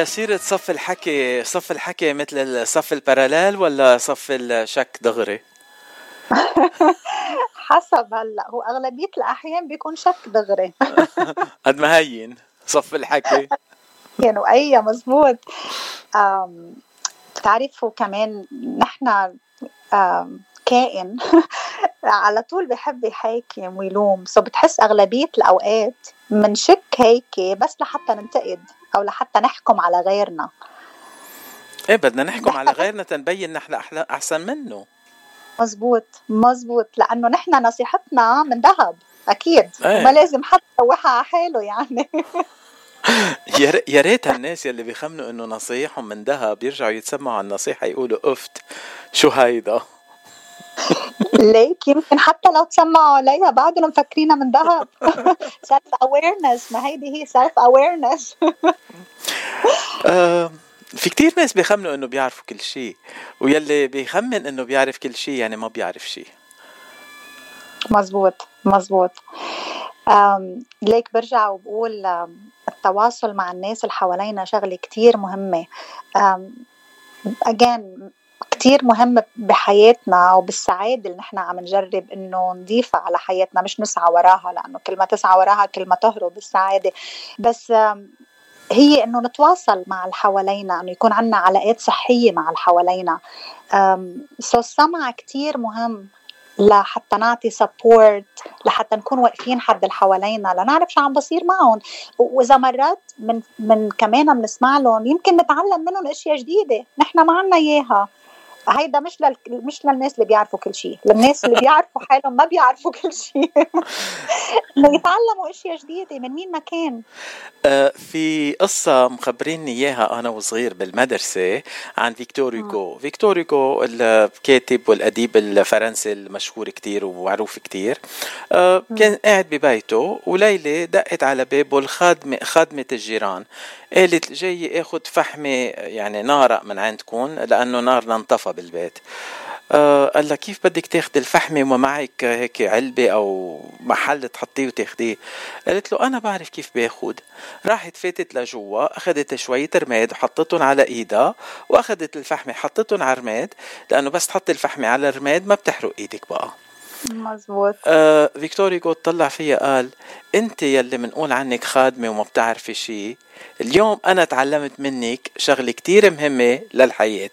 على سيرة صف الحكي صف الحكي مثل الصف ال parallel ولا صف الشك دغري؟ حسب هلا. هو أغلبية الأحيان بيكون شك دغري. قد ما هين صف الحكي. يعني why مزبوط. بتعرفوا كمان نحن كائن. على طول بحب يحاكم ويلوم so بتحس أغلبية الأوقات منشك هيك بس لحتى ننتقد. أو لحتى نحكم على غيرنا. إيه بدنا نحكم على غيرنا تنبين نحن أحلى أحسن منه. مزبوط مزبوط لأنه نحن نصيحتنا من ذهب أكيد. إيه. وما لازم حد يروحها على حاله يعني. يا ريت هالناس يلي بيخمنوا إنه نصايحهم من ذهب يرجعوا يتسمعوا على النصيحه يقولوا أفت شو هيدا؟ ليك يمكن حتى لو تسمعوا عليها بعدهم مفكرينها من ذهب self awareness ما هيدي هي self awareness في كتير ناس بيخمنوا إنه بيعرفوا كل شيء ويلي بيخمن إنه بيعرف كل شيء يعني ما بيعرف شيء. مزبوط مزبوط. ليك برجع وبقول التواصل مع الناس اللي حوالينا شغلة كتير مهمة. again كتير مهم بحياتنا وبالسعادة اللي نحن عم نجرب إنه نضيفها على حياتنا مش نسعى وراها لأنه كل ما تسعى وراها كل ما تهرب السعادة بس هي إنه نتواصل مع اللي حوالينا إنه يكون عنا علاقات صحية مع اللي حوالينا. so السمع كتير مهم لحتى نعطي support لحتى نكون واقفين حد اللي حوالينا لنعرف شو عم بصير معهم. وإذا مرات من من كمان بنسمع لهم يمكن نتعلم منهم أشياء جديدة نحن ما عنا إياها. هيدا مش لل... مش للناس اللي بيعرفوا كل شيء. للناس اللي بيعرفوا حالهم ما بيعرفوا كل شيء. يتعلموا أشياء جديدة من مين ما كان. آه، في قصة مخبريني إياها أنا وصغير بالمدرسة عن فيكتور هوغو فيكتور هوغو الكاتب والأديب الفرنسي المشهور كتير ومعروف كتير. آه، كان قاعد ببيته وليلة دقت على بابه الخادمة خادمة الجيران. قالت جاي آخد فحمة يعني نار من عندكم لأنه نارنا انطفى بالبيت. آه قال لها كيف بدك تاخدي الفحمة وما معك هيك علبة أو محل تحطيه وتاخديه؟ قالت له أنا بعرف كيف باخد. راحت فاتت لجوا أخدت شوية رماد وحطتهم على إيدها وأخدت الفحمة حطتهم على الرماد لأنه بس تحطي الفحمة على الرماد ما بتحرق إيدك بقى. مزبوط آه فيكتور هيجو طلع فيها قال أنت يلي منقول عنك خادمة وما بتعرفي شيء اليوم أنا تعلمت منك شغلة كتير مهمة للحياة.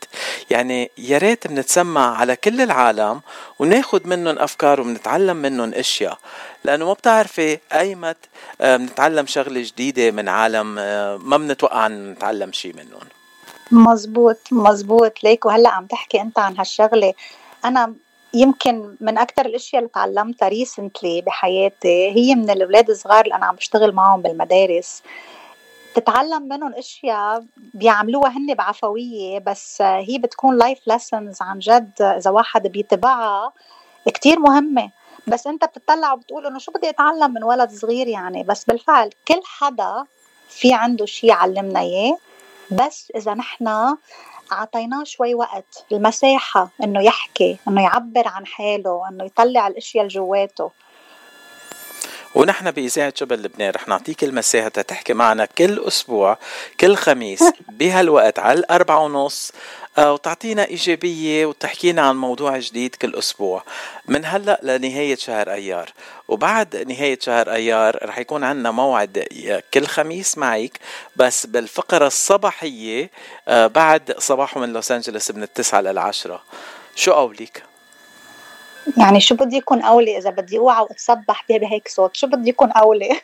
يعني يا ريت بنتسمع على كل العالم وناخد منهم أفكار وبنتعلم منهم أشياء. لأنه ما بتعرفي أيمت آه بنتعلم شغلة جديدة من عالم آه ما بنتوقع ان نتعلم شيء منهم. مزبوط مزبوط ليك وهلأ عم تحكي أنت عن هالشغلة. أنا يمكن من أكثر الأشياء اللي تعلمتها recently بحياتي هي من الأولاد الصغار اللي أنا عم بشتغل معهم بالمدارس. تتعلم منهم أشياء بيعملوها هن بعفوية بس هي بتكون life lessons عن جد إذا واحد بيتبعها كتير مهمة. بس أنت بتطلع وبتقول إنه شو بدي أتعلم من ولد صغير يعني؟ بس بالفعل كل حدا في عنده شيء علمنا إياه. بس إذا نحن أعطيناه شوي وقت المساحة إنه يحكي إنه يعبر عن حاله إنه يطلع الأشياء اللي جواته. ونحن بإذاعة جبل لبنان رح نعطيك المساحة تحكي معنا كل أسبوع كل خميس بهالوقت على الأربعة ونص آه، وتعطينا إيجابية وتحكينا عن موضوع جديد كل أسبوع. من هلأ لنهاية شهر أيار. وبعد نهاية شهر أيار رح يكون عندنا موعد كل خميس معك بس بالفقرة الصباحية آه، بعد صباحه من لوس أنجلوس من التسعة للعشرة. شو قولك؟ يعني شو بدي يكون أولي إذا بدي أوعى واتسبح بهيك صوت؟ شو بدي يكون أولي؟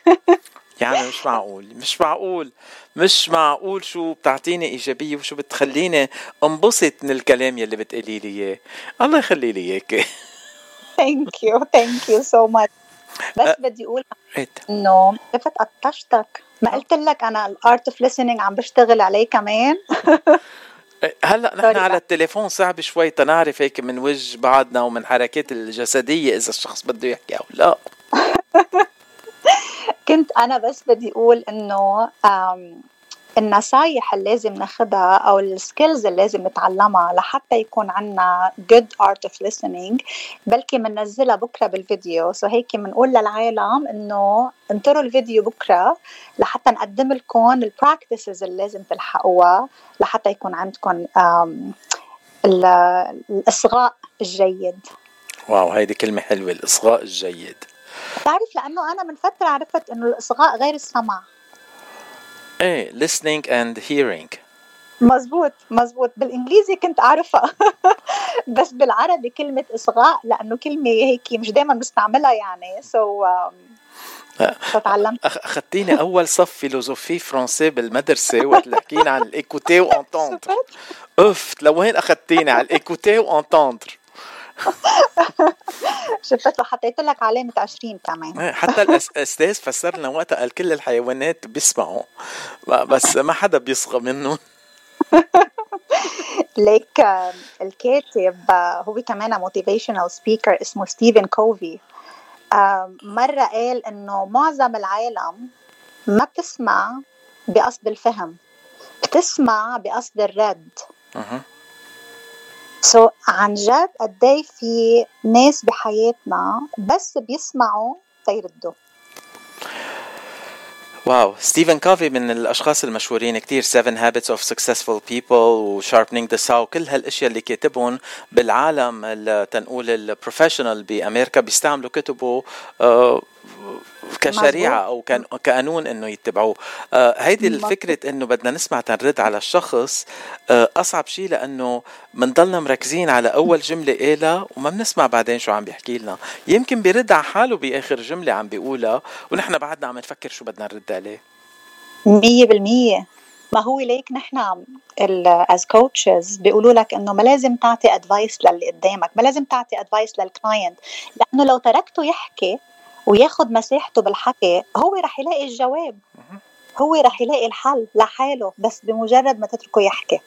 يعني مش معقول مش معقول مش معقول شو بتعطيني إيجابية وشو بتخليني انبسط من الكلام يلي بتقولي لي إياه. الله يخلي لي إياك. thank you thank you so much بس بدي أقول إنه لفت قطشتك. ما قلت لك أنا ال art of listening عم بشتغل عليه كمان. هلا نحن على التليفون صعب شوي تنعرف هيك من وجه بعضنا ومن حركات الجسدية إذا الشخص بده يحكي أو لا. كنت أنا بس بدي أقول إنه النصايح اللي لازم ناخدها أو ال skills اللي لازم نتعلمها لحتى يكون عنا good art of listening بلكي بننزلها بكرة بالفيديو. so هيك بنقول للعالم إنه انطروا الفيديو بكرة لحتى نقدم لكم ال practices اللي لازم تلحقوها لحتى يكون عندكم الإصغاء الجيد. wow هيدي كلمة حلوة الإصغاء الجيد. بتعرف لأنه أنا من فترة عرفت إنه الإصغاء غير السمع. إيه listening and hearing. مزبوط مزبوط بالإنجليزي كنت أعرفها. بس بالعربي كلمة إصغاء لأنه كلمة هيك مش دائما بستعملها يعني. so فتعلمت. اخذتيني أول صف philosophie فرنسي بالمدرسة وقت اللي حكينا عن ال écouter و entendre اخذتيني على ال écouter و entendre شفت له حطيت لك علامة 20 كمان. إيه، حتى الأستاذ فسر لنا وقتها قال كل الحيوانات بيسمعوا. بس ما حدا بيصغى منهم ليك الكاتب هو كمان motivational speaker اسمه ستيفن كوفي مرة قال إنه معظم العالم ما بتسمع بقصد الفهم بتسمع بقصد الرد. so so, عن جد قد في ناس بحياتنا بس بيسمعوا تيردوا wow ستيفن كوفي من الأشخاص المشهورين كتير 7 habits of successful people و sharpening the saw كل هالأشياء اللي كاتبهم بالعالم تنقول ال professional بأمريكا بيستعملوا كتبه آه، كشريعة أو كقانون إنه يتبعوه. آه هيدي الفكرة إنه بدنا نسمع تنرد على الشخص آه أصعب شيء لأنه بنضلنا مركزين على أول جملة قالها وما بنسمع بعدين شو عم بيحكي لنا. يمكن بيرد على حاله بآخر جملة عم بيقولها ونحن بعدنا عم نفكر شو بدنا نرد عليه. مية بالمية. ما هو ليك نحن as coaches بيقولوا لك إنه ما لازم تعطي advice للي قدامك ما لازم تعطي advice لل client لأنه لو تركته يحكي وياخد مساحته بالحكي هو رح يلاقي الجواب. هو رح يلاقي الحل لحاله بس بمجرد ما تتركه يحكي.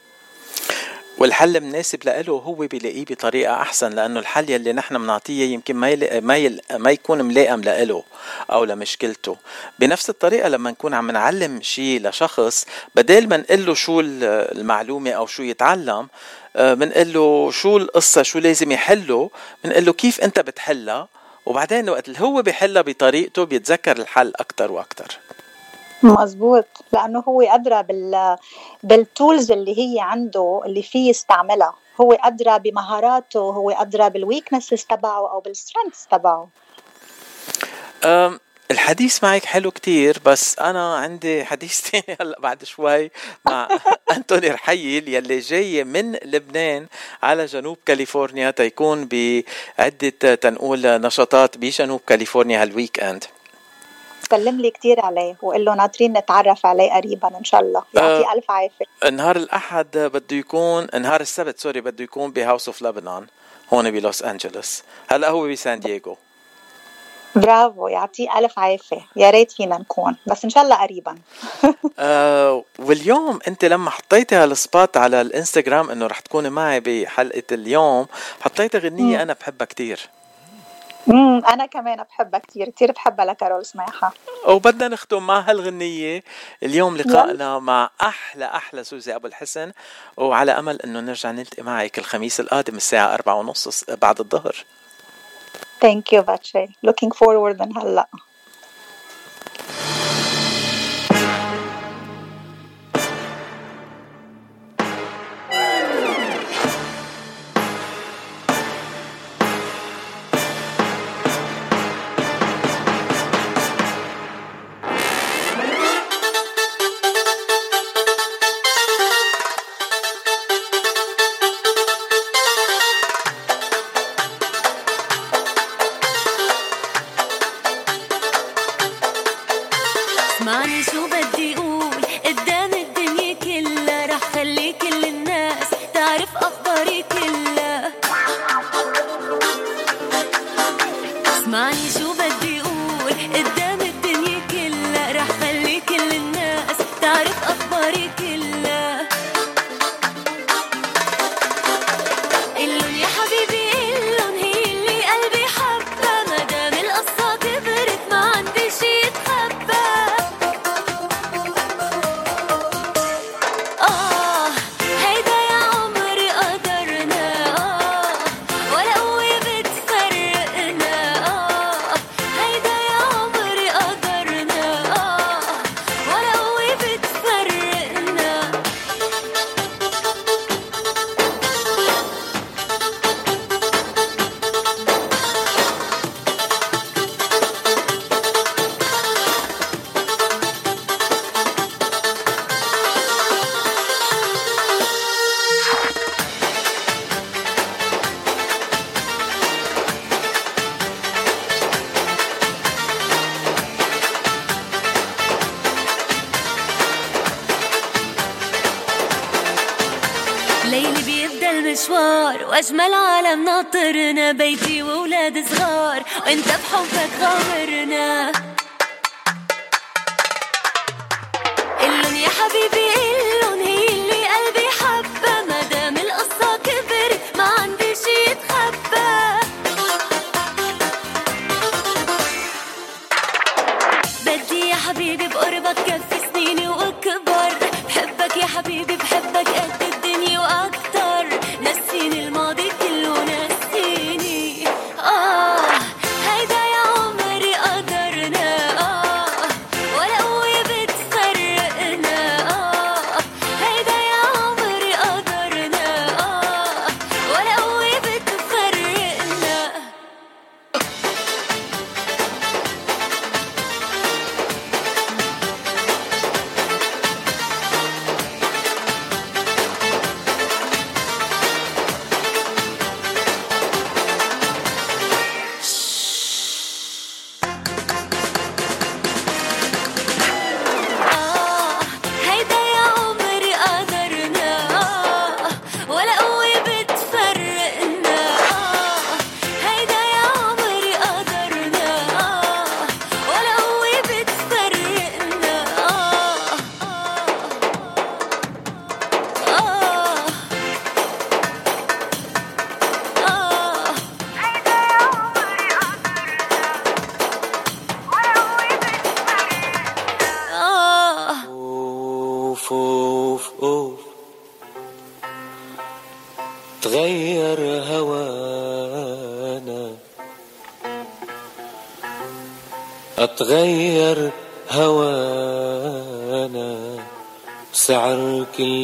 والحل المناسب له هو بيلاقيه بطريقة أحسن لأنه الحل يلي نحن بنعطيه يمكن ما ما, يل ما يكون ملائم له أو لمشكلته. بنفس الطريقة لما نكون عم نعلم شيء لشخص بدل ما نقول له شو المعلومة أو شو يتعلم بنقول له شو القصة شو لازم يحله بنقول له كيف أنت بتحلها؟ وبعدين وقت اللي هو بيحلها بطريقته بيتذكر الحل أكتر وأكتر. مزبوط لأنه هو أدرى بال بال tools اللي هي عنده اللي فيه يستعملها. هو أدرى بمهاراته هو أدرى بال weaknesses تبعه أو بال strengths تبعه. الحديث معك حلو كتير بس أنا عندي حديث تاني هلأ بعد شوي مع أنتوني رحيل يلي جاي من لبنان على جنوب كاليفورنيا تيكون بعدة تنقول نشاطات بجنوب كاليفورنيا هال weekend سلم لي كثير عليه وقول له ناطرين نتعرف عليه قريبا إن شاء الله. يعطيه آه. ألف عافية. نهار الأحد بده يكون نهار السبت sorry بده يكون ب House of Lebanon هون بلوس أنجلوس. هلأ هو بسان دييغو. برافو يعطيه ألف عافية. يا ريت فينا نكون بس إن شاء الله قريبا. آه واليوم أنت لما حطيتي هال spot على الإنستغرام إنه رح تكوني معي بحلقة اليوم حطيتي غنيه مم. أنا بحبها كتير. امم أنا كمان بحبها كثير كثير بحبها لكارول سماحة. وبدنا نختم مع هالغنية. اليوم لقائنا مع أحلى أحلى سوزي أبو الحسن. وعلى أمل أنه نرجع نلتقي معك الخميس القادم الساعة أربعة ونص بعد الظهر. thank you باتشي looking forward من هلا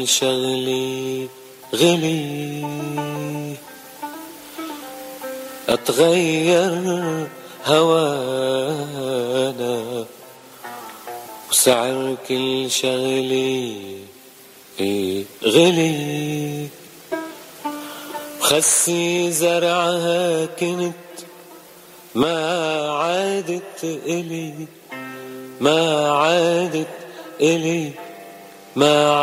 كل شغلة غلي أتغير هوانا وسعر كل شغلي غلي خسي زرعها كنت ما عادت إلي ما عادت إلي ما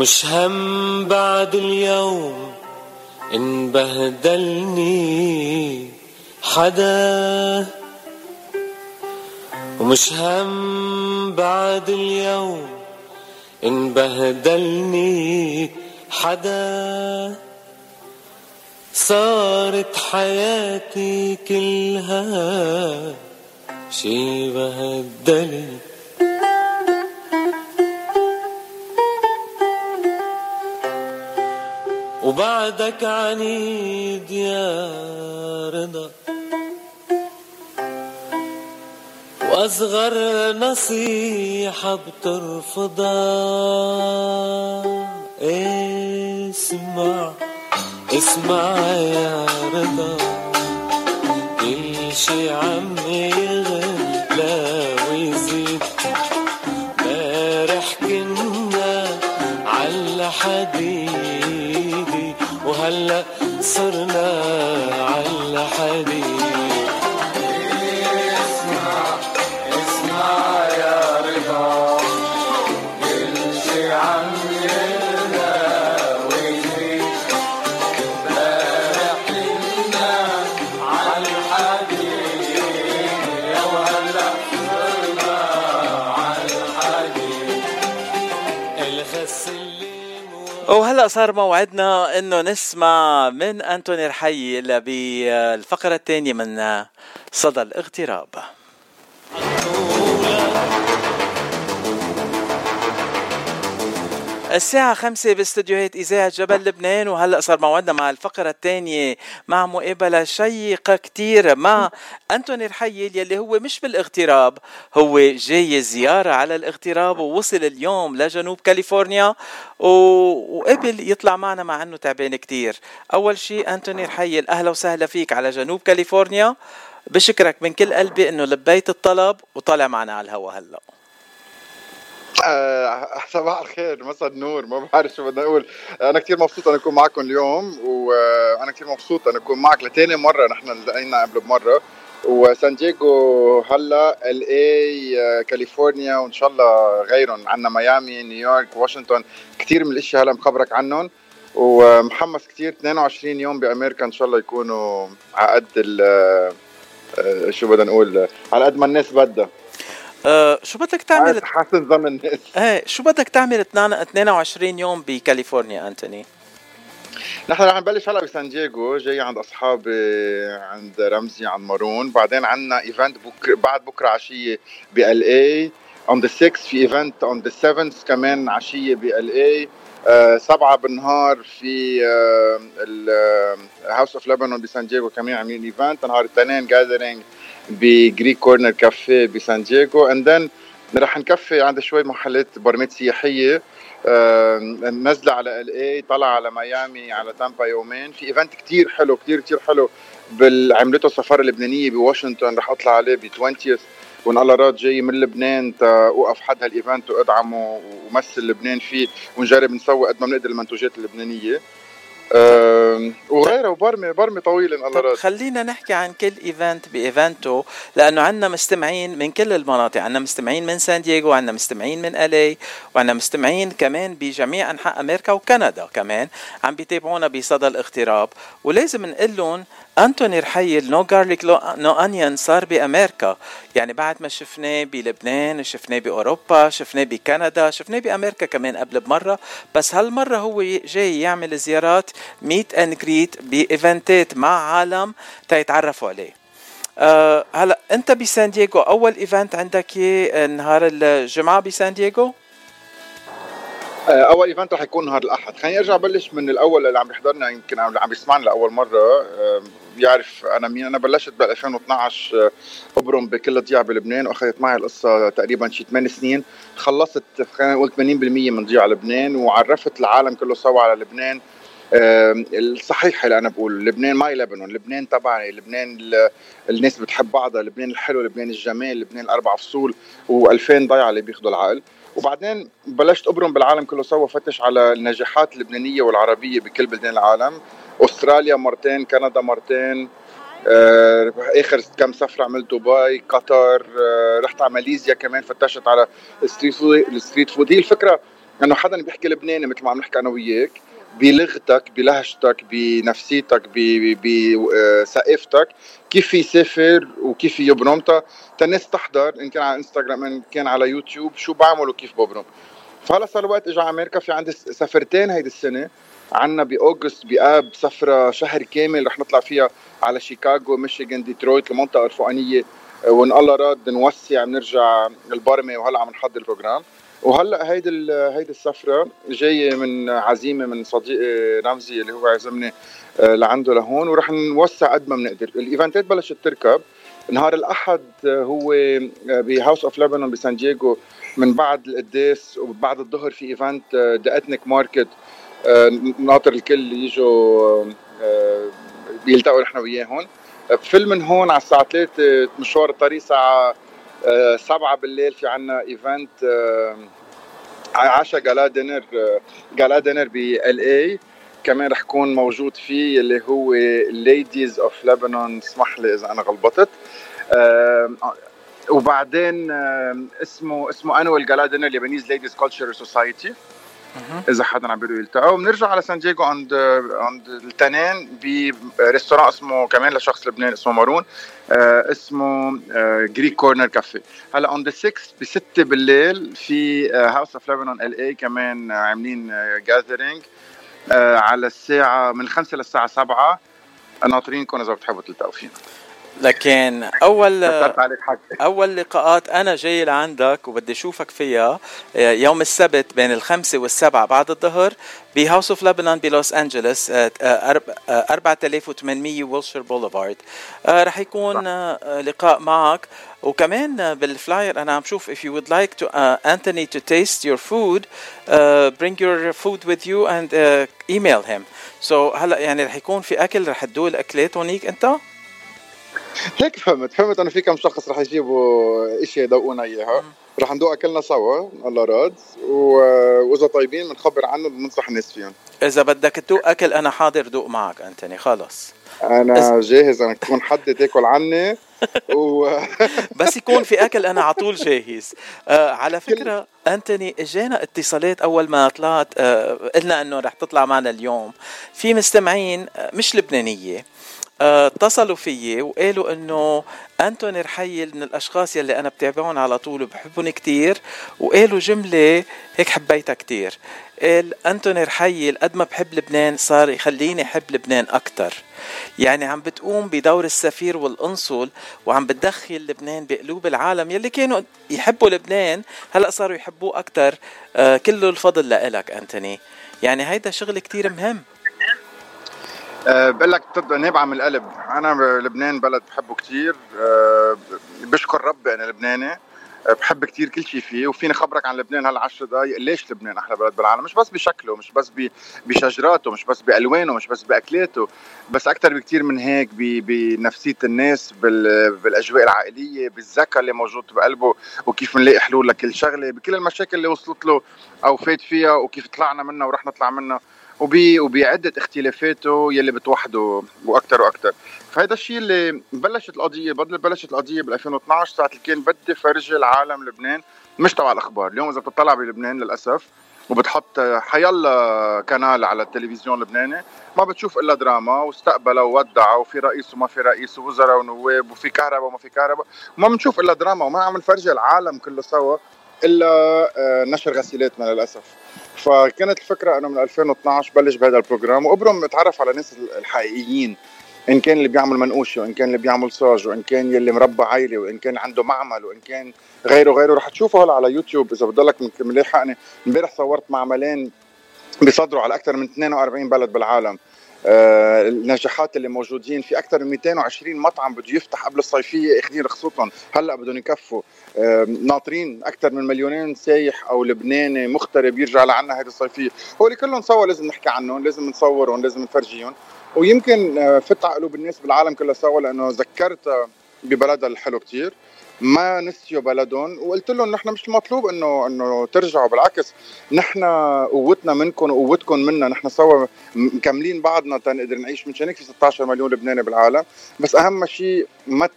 مش هم بعد اليوم إن بهدلني حدا. ومش هم بعد اليوم إن بهدلني حدا. صارت حياتي كلها شي بهدلني وبعدك عنيد يا رضا وأصغر نصيحة بترفضها. اسمع اسمع يا رضا. كل شي عم يغلى ويزيد امبارح كنا على حديدي صرنا على حديد وهلا صار موعدنا إنه نسمع من أنتوني رحي بالفقرة الثانية من صدى الاغتراب. الساعة خمسة باستديوهات إذاعة جبل لبنان وهلأ صار موعدنا مع الفقرة الثانية مع مقابلة شيقة كتير. مع أنتوني رحيل يلي هو مش بالاغتراب هو جاي زيارة على الاغتراب ووصل اليوم لجنوب كاليفورنيا و... وقبل يطلع معنا مع أنه تعبان كتير. أول شيء أنتوني رحيل أهلا وسهلا فيك على جنوب كاليفورنيا. بشكرك من كل قلبي أنه لبيت الطلب وطالع معنا على الهوا هلأ. آه، صباح الخير مساء النور ما بعرف شو بدي أقول. أنا كثير مبسوط أنا أكون معكم اليوم وأنا كثير مبسوط أنا أكون معك لتاني مرة. نحن التقينا قبل بمرة. وسان دييغو هلأ LA كاليفورنيا وإن شاء الله غيرهم. عندنا ميامي نيويورك واشنطن. كثير من الإشياء هلأ مخبرك عنهم. ومحمس كثير 22 يوم بأمريكا إن شاء الله يكونوا على قد ال آه، شو بدنا نقول على قد ما الناس بدها. أه شو بدك تعمل؟ حسن ظن الناس. إيه شو بدك تعمل 22 يوم بكاليفورنيا أنتوني؟ نحن رح نبلش هلا بسان دييغو جاي عند أصحابي عند رمزي عند مارون. بعدين عندنا event بكره بعد بكرة عشية ب LA on the 6 في event on the 7 كمان عشية ب LA سبعة بالنهار في ال House of Lebanon بسان دييغو كمان عاملين event. نهار الاثنين gathering ب Greek Corner Cafe بسان دييغو. and then رح نكفي عند شوي محلات برمات سياحية. آه، نزلة على LA طلع على ميامي على تامبا يومين. في event كتير حلو كتير كتير حلو عملته السفارة اللبنانية بواشنطن. رح أطلع عليه ب 20 وإن الله راد جاي من لبنان أوقف حد هال event وأدعمه ومثل لبنان فيه ونجرب نسوي قد ما بنقدر المنتوجات اللبنانية. أه وغيرها وبرمي برمي طويل إن الله راد. خلينا نحكي عن كل event ب event ته لأنه عندنا مستمعين من كل المناطق عندنا مستمعين من سان دييغو عندنا مستمعين من LA وعندنا مستمعين كمان بجميع أنحاء أمريكا وكندا كمان عم بيتابعونا بصدى الاغتراب. ولازم نقول لهم أنتوني رحيل No Garlic No Onion صار بأمريكا. يعني بعد ما شفناه بلبنان شفناه بأوروبا شفناه بكندا شفناه بأمريكا كمان قبل بمرة. بس هالمرة هو جاي يعمل زيارات meet and greet بإيفنتات مع عالم تيتعرفوا عليه. أه هلا أنت بسان دييغو أول event عندك اياه نهار الجمعة بسان دييغو؟ آه، أول event رح يكون نهار الأحد. خليني أرجع بلش من الأول اللي عم يحضرنا يمكن عم عم يسمعنا لأول مرة. آه، بيعرف أنا مين. أنا بلشت بال 2012 آه، أبرم بكل ضيعه بلبنان وأخذت معي القصة تقريبا شي 8 سنين. خلصت خلينا نقول 80% من ضيعه لبنان وعرفت العالم كله سوا على لبنان. آه، الصحيح اللي أنا بقول لبنان my لبنان لبنان تبعي لبنان ال- الناس بتحب بعضها لبنان الحلو لبنان الجمال لبنان الاربع فصول و2000 ضيعه اللي بياخذوا العقل. وبعدين بلشت أبرم بالعالم كله سوا فتش على النجاحات اللبنانية والعربية بكل بلدان العالم. أستراليا مرتين كندا مرتين آه، آخر كم سفرة عملت دبي قطر آه، رحت على ماليزيا كمان فتشت على ال street food. ال street food. هي الفكرة إنه حدا بيحكي لبناني مثل ما عم نحكي أنا وياك. بلغتك بلهجتك بنفسيتك بثقافتك كيف يسافر وكيف يبرم تا تا الناس تحضر إن كان على إنستغرام إن كان على يوتيوب شو بعمل وكيف ببرم. فهلا صار وقت اجى على أمريكا في عندي سفرتين هيدي السنة. عنا ب August بآب سفرة شهر كامل رح نطلع فيها على شيكاغو ميشيغان ديترويت المنطقة الفوقانية. وان الله راد نوسع بنرجع البرمة وهلأ عم نحضر ال program. وهلا هيدي هيدي السفرة جاية من عزيمة من صديقي رمزي اللي هو عزمني آه، لعنده لهون ورح نوسع قد ما بنقدر. الايفنتات بلشت تركب. نهار الأحد آه، هو ب House of Lebanon بسان دييغو من بعد القداس وبعد الظهر في event the ethnic market ناطر الكل يجوا آه، بيلتقوا نحن وياهم. بفل من هون على الساعة 3 مشوار الطريق الساعة 7 بالليل في عنا event عشاء gala dinner gala dinner ب L.A. كمان رح يكون موجود فيه اللي هو Ladies of Lebanon اسمح لي إذا أنا غلطت آم، وبعدين آم، اسمه اسمه annual gala dinner Lebanese Ladies Cultural Society إذا حدا عم بده يلتقى وبنرجع على سان دييغو عند عند التنين ب restaurant اسمه كمان لشخص لبناني اسمه مارون. آه اسمه آه Greek Corner Cafe هلا on the 6 ب 6 بالليل في House of Lebanon L.A. كمان آه، عاملين gathering آه على الساعة من 5 للساعة 7 ناطرينكم إذا بتحبوا تلتقوا فينا. لكن اول أول لقاءات أنا جاي لعندك وبدي أشوفك فيها آه، يوم السبت بين الخمسة والسبعة بعد الظهر ب House of Lebanon بلوس انجلوس آه، آه، أرب- آه، 4800 Wilshire Boulevard رح يكون آه، لقاء معك. وكمان آه، بالفلاير أنا عم شوف if you would like to uh, Anthony to taste your food uh, bring your food with you and uh, email him. So هلا يعني رح يكون في أكل رح تدوق الأكلات هونيك أنت؟ هيك فهمت فهمت إنه في كم شخص رح يجيبوا اشياء يدوقونا إياها. رح ندوق أكلنا سوا الله راد. وإذا طيبين بنخبر عنه بننصح الناس فيهم. إذا بدك تدوق أكل أنا حاضر دوق معك أنتوني خلص. أنا جاهز أنا تكون حد تاكل عني. و بس يكون في أكل أنا على طول جاهز. آه على فكرة أنتوني اجانا اتصالات أول ما طلعت آه قلنا إنه رح تطلع معنا اليوم. في مستمعين آه مش لبنانية. اتصلوا فيي وقالوا إنه انتوني رحيل من الأشخاص يلي أنا بتابعهم على طول وبحبهم كتير وقالوا جملة هيك حبيتها كتير. قال انتوني رحيل قد ما بحب لبنان صار يخليني أحب لبنان أكتر. يعني عم بتقوم بدور السفير والقنصل وعم بتدخل لبنان بقلوب العالم يلي كانوا يحبوا لبنان هلأ صاروا يحبوه أكتر. آه كله الفضل لإلك أنتوني. يعني هيدا شغل كتير مهم. أه بقول لك نابعه من القلب. أنا بلبنان بلد بحبه كثير أه بشكر ربي أنا لبناني. أه بحب كثير كل شيء فيه وفيني خبرك عن لبنان هلا 10 دقائق ليش لبنان أحلى بلد بالعالم؟ مش بس بشكله مش بس بشجراته مش بس بألوانه مش بس بأكلاته بس أكثر بكثير من هيك بنفسية الناس بال- بالأجواء العائلية بالذكاء اللي موجود بقلبه وكيف بنلاقي حلول لكل شغلة بكل المشاكل اللي وصلت له أو فات فيها وكيف طلعنا منها ورح نطلع منها. وبي وبعدة اختلافاته يلي بتوحده وأكثر وأكثر فهذا الشيء اللي بلشت القضية بلشت القضية بال 2012 ساعة اللي كان بدي فرجي العالم لبنان مش تبع الأخبار. اليوم إذا بتطلع بلبنان للأسف وبتحط حيلا canal على التلفزيون اللبناني ما بتشوف إلا دراما واستقبلوا وودعوا وفي رئيس وما في رئيس ووزراء ونواب وفي كهرباء وما في كهرباء. وما بنشوف إلا دراما وما عم نفرجي العالم كله سوا. إلا آه، نشر غسيلاتنا للأسف. فكانت الفكرة إنه من 2012 بلش بهذا ال program وابرم اتعرف على ناس الحقيقيين إن كان اللي بيعمل منقوشه وإن كان اللي بيعمل صاج وإن كان يلي مربى عائله وإن كان عنده معمل وإن كان غيره غيره. رح تشوفه هلا على يوتيوب إذا بضلك ملاحقني. امبارح صورت معملين بيصدروا على أكثر من 42 بلد بالعالم. النجاحات اللي موجودين. في أكثر من 220 مطعم بده يفتح قبل الصيفية اخذين رخصتهم. هلأ بدهم يكفوا. آه، ناطرين أكثر من مليونين سايح أو لبناني مغترب يرجع لعنا هذه الصيفية. هول كلهم سوا لازم نحكي عنهم لازم نصورهم لازم نفرجيهم. ويمكن آه، فت على قلوب الناس بالعالم كلها سوا لأنه ذكرتها ببلدها الحلو كتير. ما نسيوا بلدهم. وقلت لهم نحن مش مطلوب إنه إنه ترجعوا بالعكس نحن قوتنا منكم وقوتكم منا. نحن سوا مكملين بعضنا تنقدر نعيش. من هيك في 16 مليون لبناني بالعالم. بس أهم شيء ما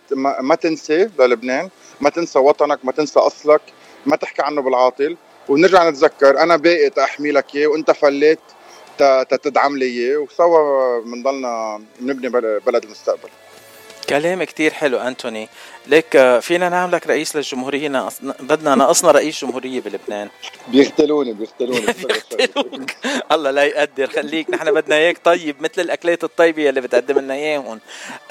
ما, تنسى للبنان. ما تنسى وطنك ما تنسى أصلك. ما تحكي عنه بالعاطل. ونرجع نتذكر أنا باقي تأحمي لك إياه وأنت فليت تدعم لي إياه. وسوا بنضلنا نبني بل- بلد المستقبل. كلام كتير حلو أنتوني. ليك آه، فينا نعملك رئيس للجمهورية ناقص- بدنا ناقصنا رئيس جمهورية بلبنان. بيقتلوني بيقتلوني. الله لا يقدر خليك نحن بدنا إياك. طيب مثل الأكلات الطيبة اللي بتقدم لنا إياهم.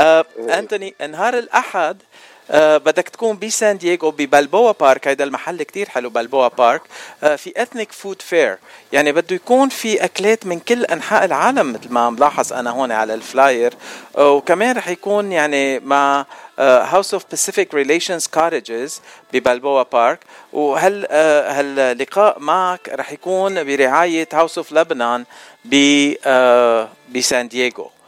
آه أنتوني نهار الأحد آه بدك تكون بسان دييغو ب Balboa Park هيدا المحل كتير حلو Balboa Park. آه في ethnic food fair يعني بده يكون في أكلات من كل أنحاء العالم مثل ما ملاحظ أنا هون على ال flyer. آه وكمان رح يكون يعني مع House of Pacific Relations Cottages ب Balboa Park. وهل آه، هاللقاء معك رح يكون برعاية House of Lebanon ب آه، بسان دييغو. آه،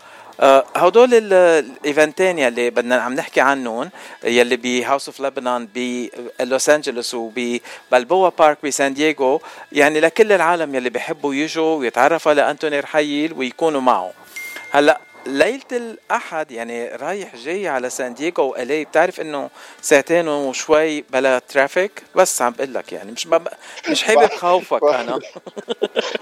هدول ال- الإيفنتين يلي بدنا عم نحكي عنهم يلي ب House of Lebanon بلوس انجلوس وب Balboa Park بسان دييغو يعني لكل العالم يلي بيحبوا يجوا ويتعرفوا لانتوني رحيل ويكونوا معه هلأ ليلة الأحد يعني رايح جاي على سان دييغو وإلي بتعرف إنه ساعتين وشوي بلا ترافيك؟ بس عم بقول لك يعني مش بب... مش حابب خوفك أنا.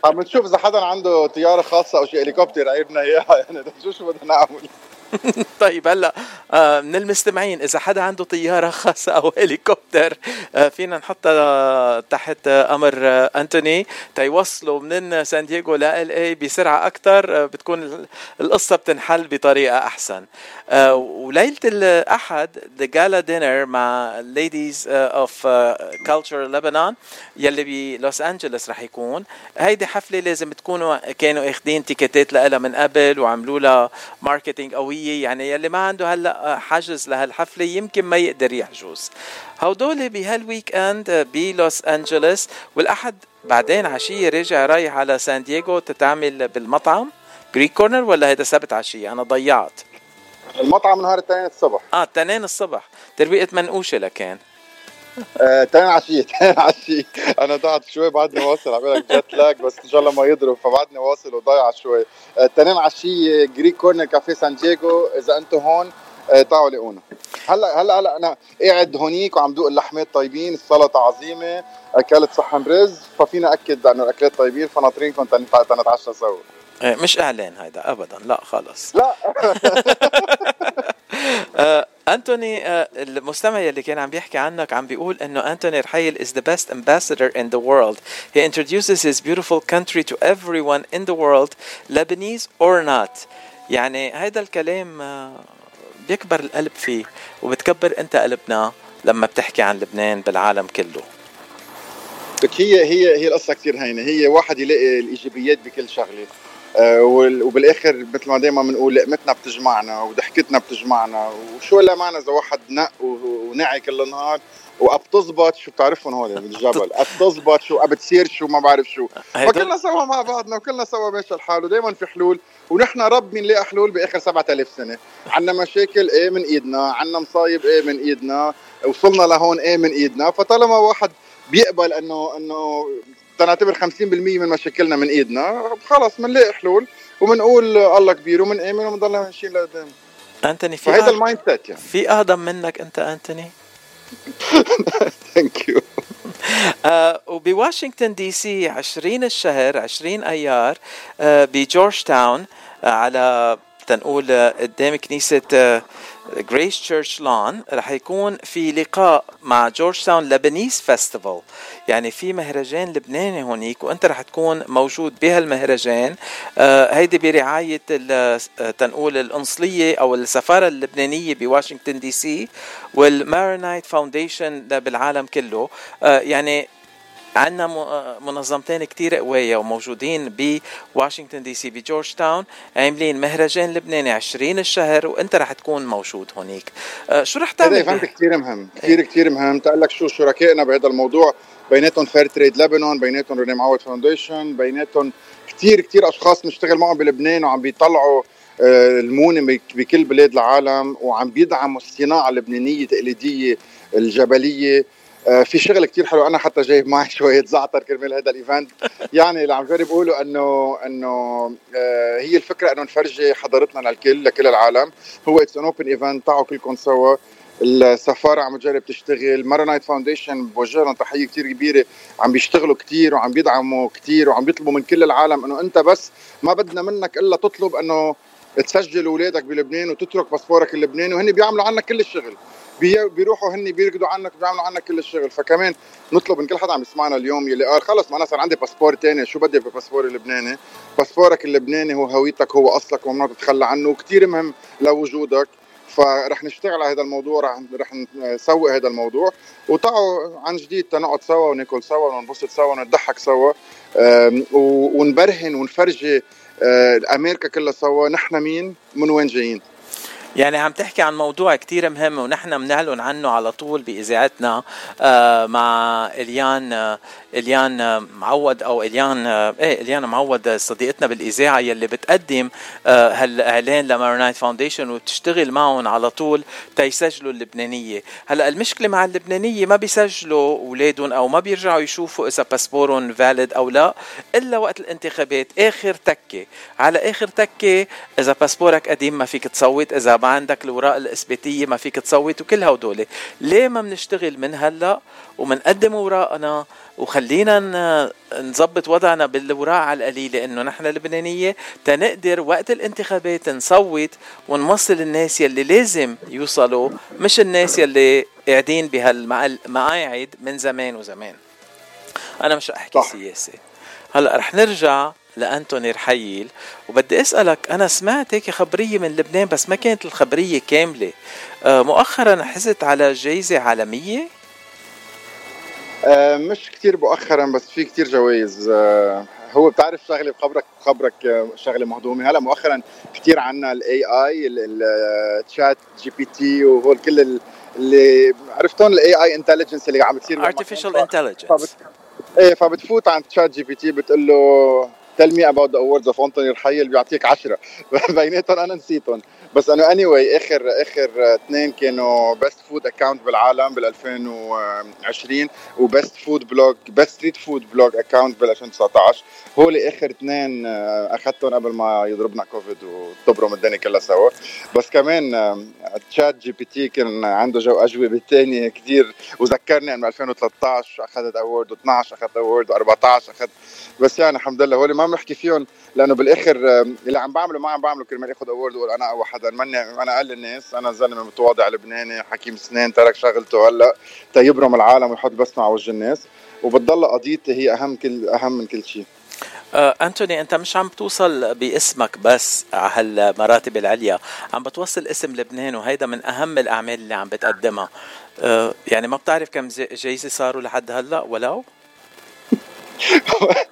عم نشوف إذا حدا عنده طيارة خاصة أو شيء هليكوبتر قريبنا إياها يعني شو شو بدنا نعمل؟ طيب هلا آه، من المستمعين إذا حدا عنده طيارة خاصة أو هليكوبتر آه، فينا نحطها تحت آه، أمر أنتوني. تيوصلوا من سان دييغو L.A. بسرعة أكثر بتكون ال- القصة بتنحل بطريقة أحسن. وليلة الأحد the gala dinner مع Ladies of culture لبنان يلي بلوس أنجلوس رح يكون. هيدي حفلة لازم تكونوا كانوا اخذين تيكيتات لها من قبل وعملوا لها marketing قوية. يعني يلي ما عنده هلأ حجز لهالحفلة يمكن ما يقدر يحجز هودول بهال weekend بلوس انجلوس والأحد بعدين عشية راجع رايح على سان دييغو تتعمل بالمطعم. Greek Corner ولا هيدا سبت عشية؟ أنا ضيعت. المطعم نهار الاثنين الصبح. آه تنين الصبح. ترويقة منقوشة لكان. آه، تاني عشية تاني عشية. أنا ضعت شوي بعدني واصل. عم لك jet lag بس إن شاء الله ما يضرب فبعدني واصل وضايع شوي آه، تاني عشية Greek Corner Cafe سان دييغو إذا أنتم هون آه، تعالوا لاقونا هلأ هلأ هلأ أنا قاعد هونيك وعم دوق اللحمات طيبين السلطة عظيمة أكلت صحن رز ففينا أكد إنه الأكلات طيبين فناطرينكم تن- تنتعشى سوا. آه، مش أعلان هيدا ابدا. لا خلص. لا. أنتوني آه، المستمع اللي كان عم بيحكي عنك عم بيقول إنه أنتوني رحيل is the best ambassador in the world. He introduces his beautiful country to everyone in the world Lebanese or not. يعني هيدا الكلام آه، بيكبر القلب فيه وبتكبر أنت قلبنا لما بتحكي عن لبنان بالعالم كله. هي هي هي القصة كثير هينة. هي واحد يلاقي الإيجابيات بكل شغلة. وبالاخر مثل ما دائما بنقول لقمتنا بتجمعنا وضحكتنا بتجمعنا. وشو لا معنى إذا واحد نق ونعي كل النهار وقب تزبط؟ شو بتعرفهم هول بالجبل قب تزبط شو؟ قب تصير شو؟ ما بعرف شو. فكلنا سوا مع بعضنا وكلنا سوا ماشي الحال ودائما في حلول. ونحن رب بنلاقي حلول بآخر 7000 سنة. عندنا مشاكل إيه من إيدنا عندنا مصايب إيه من إيدنا وصلنا لهون إيه من إيدنا. فطالما واحد بيقبل انه إنه تنعتبر 50% من مشاكلنا من إيدنا. خلص بنلاقي حلول؟ وبنقول الله كبير وبنآمن وبنضلنا ماشيين لقدام. أنتوني في أهدى- ال mindset يعني. في اهضم منك أنت أنتوني؟ thank you آه وبواشنطن دي سي 20 الشهر 20 أيار آه بجورج تاون آه على تنقول قدام كنيسة Grace Church لأن رح يكون في لقاء مع Georgetown Lebanese Festival يعني في مهرجان لبناني هونيك وأنت رح تكون موجود بهالمهرجان. آه هيدي برعاية ال- آه، تنقول القنصلية أو السفارة اللبنانية بواشنطن دي سي وال Maronite Foundation بالعالم كله. آه يعني عندنا منظمتين كتير قوية وموجودين بواشنطن دي سي بجورج تاون عاملين مهرجان لبناني 20 الشهر وانت رح تكون موجود هونيك. آه، شو رح هذا تعمل event به- كثير مهم كثير كثير مهم. تقول لك شو شركائنا بهذا الموضوع؟ بيناتهم Fair Trade Lebanon بيناتهم René Moawad Foundation بيناتهم كثير كثير أشخاص بنشتغل معهم بلبنان وعم بيطلعوا آه، المونة بك- بكل بلاد العالم وعم بيدعموا الصناعة اللبنانية التقليديه الجبلية. آه، في شغل كتير حلو. أنا حتى جايب معي شوية زعتر كرمال هذا ال event. يعني اللي عم جرب أقوله إنه إنه آه، هي الفكرة إنه نفرجي حضارتنا للكل لكل العالم. هو it's an open event تعوا كلكم سوا. السفارة عم تجرب تشتغل. Maronite Foundation بوجه لهم تحية كتير كبيرة. عم بيشتغلوا كتير وعم بيدعموا كتير وعم بيطلبوا من كل العالم إنه أنت بس ما بدنا منك إلا تطلب إنه تسجل أولادك بلبنان وتترك باسبورك اللبناني. وهن بيعملوا عنك كل الشغل. بيروحوا هن بيركضوا عنك بيعملوا عنك كل الشغل. فكمان نطلب من كل حدا عم يسمعنا اليوم يلي قال خلص ما أنا صار عندي باسبور تاني. شو بدي بباسبوري اللبناني؟ باسبورك اللبناني هو هويتك هو أصلك وممنوع تتخلى عنه وكثير مهم لوجودك. فرح نشتغل على هذا الموضوع رح نسوق هذا الموضوع. وتعوا عن جديد تنقعد سوا وناكل سوا وننبسط سوا ونضحك سوا. ونبرهن ونفرجي أه، أمريكا كلها سوا. نحن مين؟ من وين جايين؟ يعني عم تحكي عن موضوع كتير مهم ونحن بنعلن عنه على طول بإذاعتنا. آه، مع إليان آه، إليان آه، معود أو إليان إيه إليان معود صديقتنا بالإذاعة يلي بتقدم هالإعلان ل Maronite Foundation وبتشتغل معهم على طول تيسجلوا اللبنانية. هلأ المشكلة مع اللبنانية ما بيسجلوا أولادهم أو ما بيرجعوا يشوفوا إذا باسبورهم valid أو لا إلا وقت الانتخابات آخر تكة. على آخر تكة إذا باسبورك قديم ما فيك تصوت إذا ما عندك الأوراق الإثباتية ما فيك تصوت وكل هودول ليه ما بنشتغل من هلأ ومنقدم أوراقنا وخلينا نظبط وضعنا بالأوراق على القليلة؟ إنه نحن لبنانية تنقدر وقت الانتخابات نصوت ونوصل الناس يلي لازم يوصلوا مش الناس يلي قاعدين بهالمقاعد من زمان وزمان. أنا مش رح أحكي صح. سياسة. هلأ رح نرجع لأنتوني رحيل. وبدي أسألك أنا سمعت هيك خبرية من لبنان بس ما كانت الخبرية كاملة. آه، مؤخرا حزت على جايزة عالمية؟ آه، مش كتير مؤخرا بس في كتير جوائز. آه، هو بتعرف شغلة بخبرك بخبرك شغلة مهضومة. هلا مؤخرا كتير عنا ال AI ال ChatGPT وهول كل ال- اللي عرفتون ال AI intelligence اللي عم بتصير intelligence. فبت... إيه فبتفوت عند ChatGPT بتقول له tell me about the awards of Anthony رحيل بيعطيك 10 بيناتهم أنا نسيتهم. بس انه اني anyway اخر آخر اثنين كانوا best food account بالعالم بال 2020 و best food blog best street food blog account بال 2019 هول آخر اثنين أخذتهم قبل ما يضربنا كوفيد وتبرم الدنيا كلها سوا. بس كمان ChatGPT كان عنده جو أجوبة ثانية كثير وذكرني إنه 2013 أخذت award و12 أخذت award و14 أخذت. بس يعني الحمد لله هول ما بنحكي فيهم لأنه بالآخر اللي عم بعمله ما عم بعمله كرمال اخذ award واقول أنا اول حدا. ماني أنا أقل الناس أنا زلمه متواضع لبناني حكيم سنان ترك شغلته هلأ تيبرم العالم ويحط بسمه على وجه الناس. وبتضل قضيتي هي أهم كل أهم من كل شيء. آه، أنتوني أنت مش عم توصل باسمك بس على هالمراتب العليا. عم بتوصل اسم لبنان وهيدا من أهم الأعمال اللي عم بتقدمها. آه، يعني ما بتعرف كم جايزة صاروا لحد هلأ ولو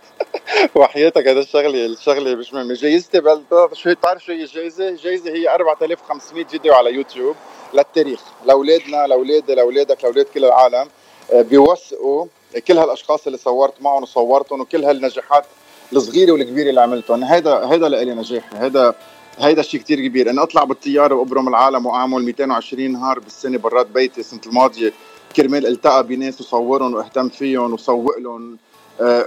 وحياتك هذا الشغله الشغله مش مهم. جايزتي بل شو بتعرف شو هي الجايزه؟ الجايزه هي 4500 فيديو على يوتيوب للتاريخ. لأولادنا لاولادي لأولادك لأولاد كل العالم آه، بيوثقوا كل هالأشخاص اللي صورت معهم وصورتهم وكل هالنجاحات الصغيرة والكبيرة اللي عملتهم. هيدا هيدا لإلي نجاحي هيدا هيدا شيء كتير كبير. اني أطلع بالطيارة وأبرم العالم وأعمل 220 نهار بالسنة برات بيتي السنة الماضية كرمال ألتقى بناس وصورهم وأهتم فيهم وسوق لهم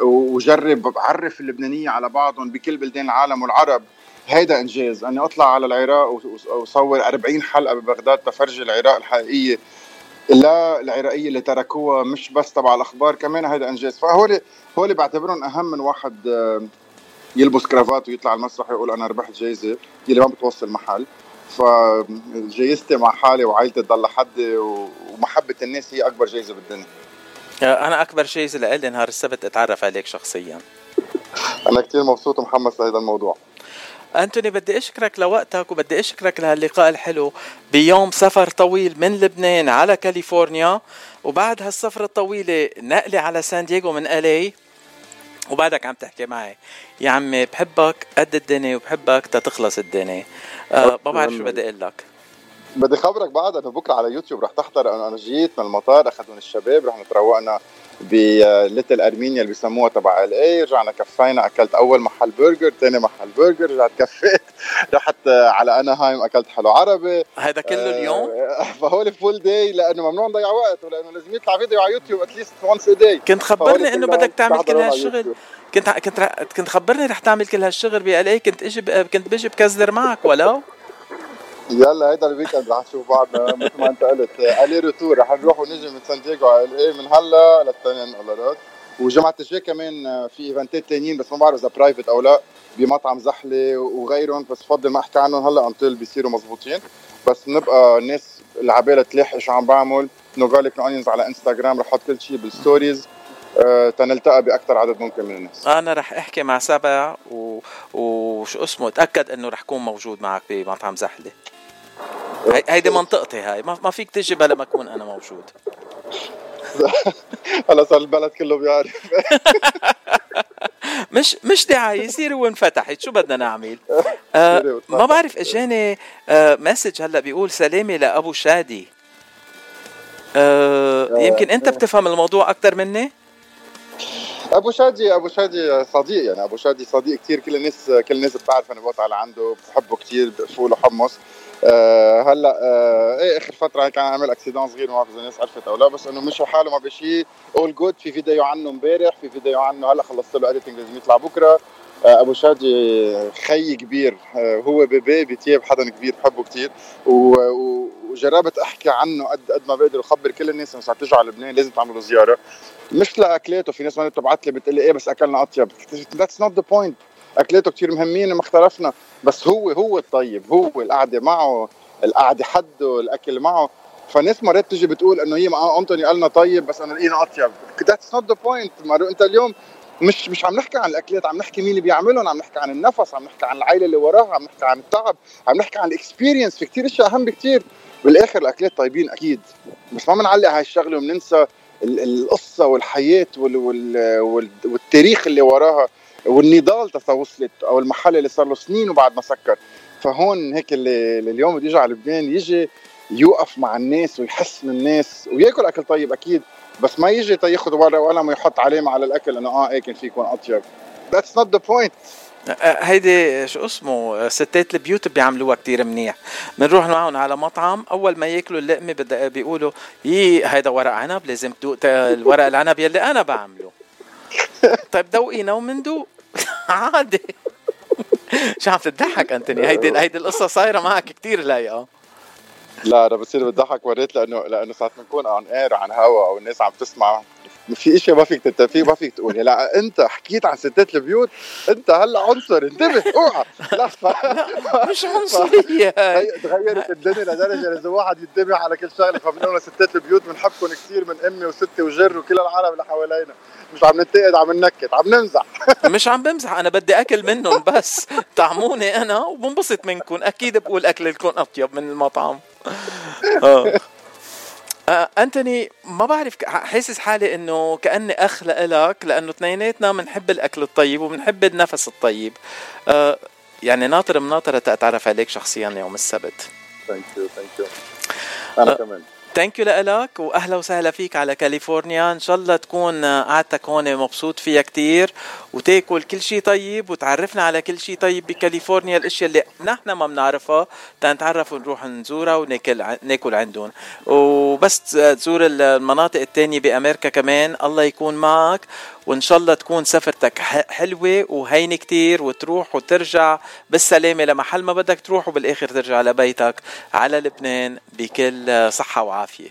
وجرب بعرف اللبنانية على بعضهم بكل بلدان العالم والعرب. هيدا إنجاز. أني أطلع على العراق وص- وصور 40 حلقة ببغداد تفرجي العراق الحقيقية. لا العراقية اللي تركوها مش بس تبع الأخبار كمان هيدا إنجاز. فهول هول بعتبرهم أهم من واحد آه، يلبس كرافات ويطلع على المسرح يقول أنا ربحت جايزة يلي ما بتوصل محل. فجايزتي مع حالي وعائلتي تضل لحدي ومحبة الناس هي أكبر جايزة بالدنيا. آه، أنا أكبر جايزه لإلي نهار السبت أتعرف عليك شخصيا. أنا كثير مبسوط ومحمس لهذا الموضوع. أنتوني بدي أشكرك لوقتك وبدي أشكرك لهاللقاء الحلو. بيوم سفر طويل من لبنان على كاليفورنيا وبعد هالسفرة الطويلة نقلي على سان دييغو من ال LA وبعدك عم تحكي معي. يا عمي بحبك قد الدنيا وبحبك تتخلص الدنيا. آه ما بعرف شو بدي أقول لك؟ بدي خبرك بعد إنه بكرة على يوتيوب رح تحضر أنا أنا جيت من المطار اخذوني الشباب رح نتروقنا ب Little Armenia اللي بيسموها تبع LA رجعنا كفينا أكلت أول محل برجر ثاني محل برجر رجعت كفيت رحت على أناهايم أكلت حلو عربي. هذا كله اليوم؟ فهول full day لأنه ممنوع نضيع وقت ولأنه لازم يطلع فيديو على يوتيوب at least once a day كنت خبرني إنه بدك تعمل كل هالشغل. كنت كنت كنت خبرني رح تعمل كل هالشغل بال كنت إجي كنت بجي بكزر معك ولو؟ يلا هيدا ال weekend رح نشوف بعضنا مثل ما انت قلت. aller-retour رح نروح ونجي من سان دييغو على LA من هلا للتنين الله وجمعة الجاي كمان في إيفنتات تانيين بس ما بعرف إذا private أو لا بمطعم زحلة وغيرهم بس بفضل ما أحكي عنهم هلا until بيصيروا مزبوطين بس نبقى الناس اللي عبالها تلاحق شو عم بعمل No Garlic No Onions على انستغرام رح أحط كل شيء بال stories آه، تنلتقى باكثر عدد ممكن من الناس. أنا رح أحكي مع سبع و... وشو اسمه اتاكد إنه رح كون موجود معك بمطعم زحلة. هيدي منطقتي هاي. ما, ما فيك تجي بلا ما أكون أنا موجود. هلا صار البلد كله بيعرف. مش مش دعاية يصير وانفتحت شو بدنا نعمل؟ آه ما بعرف اجاني آه message هلا بيقول سلامة لأبو شادي. آه يمكن أنت بتفهم الموضوع أكثر مني؟ أبو شادي أبو شادي صديق يعني أبو شادي صديق كثير كل الناس كل الناس بتعرف أنا بقطع على عنده بحبه كثير فول وحمص. آه هلا آه إيه آخر فترة كان عامل accident صغير ما بعرف إذا الناس عرفت أو لا بس إنه مشوا حاله ما بشيء all good في فيديو عنه امبارح في فيديو عنه هلا خلصت له editing لازم يطلع بكرة. آه أبو شادي خي كبير آه هو بيبي بتياب حدا كبير بحبه كثير وجربت أحكي عنه قد قد ما بقدر وخبر كل الناس انه تيجوا على لبنان لازم تعملوا زيارة. مش لاكلاته في ناس ما بتبعت لي بتقول لي إيه بس أكلنا أطيب. that's not the point اكلاته كثير مهمين ما اختلفنا بس هو هو الطيب هو القعدة معه القعدة حده الأكل معه. فناس مرات تيجي بتقول إنه هي مع انطوني قالنا طيب بس أنا لقينا أطيب. that's not the point أنت اليوم مش مش عم نحكي عن الأكلات عم نحكي مين اللي بيعملهم عم نحكي عن النفس عم نحكي عن العائلة اللي وراها عم نحكي عن التعب عم نحكي عن ال experience في كثير أشياء أهم بكثير بالآخر الأكلات طيبين أكيد. بس ما بنعلق هاي الشغلة وبننسى ال- القصة والحياة وال وال وال والتاريخ اللي وراها. والنضال تسا وصلت أو المحل اللي صار له سنين وبعد ما سكر. فهون هيك اللي اللي اليوم بده يجي على لبنان يجي يوقف مع الناس ويحس من الناس وياكل أكل طيب أكيد بس ما يجي تاخذ ورقة وقلم ويحط علامه على الأكل إنه آه كان في يكون أطيب. that's not the point هيدي شو اسمه؟ آه، ستات البيوت بيعملوها كتير منيح. بنروح معهم على مطعم أول ما ياكلوا اللقمة بيقولوا يي هيدا ورق عنب لازم تدوق الورق العنب يلي أنا بعمله. طيب دوقينا ومندوق عادي. شو عم تضحك أنتوني؟ هيدي هيدي القصة صايرة معك كتير لايقه لا أنا بصير بضحك مرات لأنه لأنه ساعات بنكون on air عن هوا أو الناس عم تسمع. في اشياء ما فيك تتفق ما فيك تقول لا أنت حكيت عن ستات البيوت أنت هلأ عنصر. انتبه اوعى. لا ف... مش عنصرية. تغيرت الدنيا لدرجة لازم واحد ينتبه على كل شغلة. فبنقول ستات البيوت بنحبكم كثير من أمي وستي وجر وكل العالم اللي حوالينا. مش عم ننتقد عم ننكت عم نمزح. مش عم بمزح أنا بدي أكل منهم بس. طعموني أنا وبنبسط منكم. أكيد بقول أكلكم أطيب من المطعم. آه. آه أنتوني ما بعرف حاسس حالي إنه كأني أخ لإلك لأنه اثنيناتنا بنحب الأكل الطيب وبنحب النفس الطيب. آه يعني ناطر مناطره تتعرف عليك شخصيا يوم السبت. thank you thank you أنا كمان. thank you لك وأهلا وسهلا فيك على كاليفورنيا. إن شاء الله تكون قعدتك هون مبسوط فيها كتير وتاكل كل شيء طيب وتعرفنا على كل شيء طيب بكاليفورنيا. الأشياء اللي نحن ما بنعرفها تنتعرف ونروح نزورها وناكل ناكل عندهم. وبس تزور المناطق التانية بأمريكا كمان. الله يكون معك. وإن شاء الله تكون سفرتك حلوة وهينة كتير وتروح وترجع بالسلامة. لمحل ما بدك تروح وبالآخر ترجع لبيتك على لبنان بكل صحة وعافية.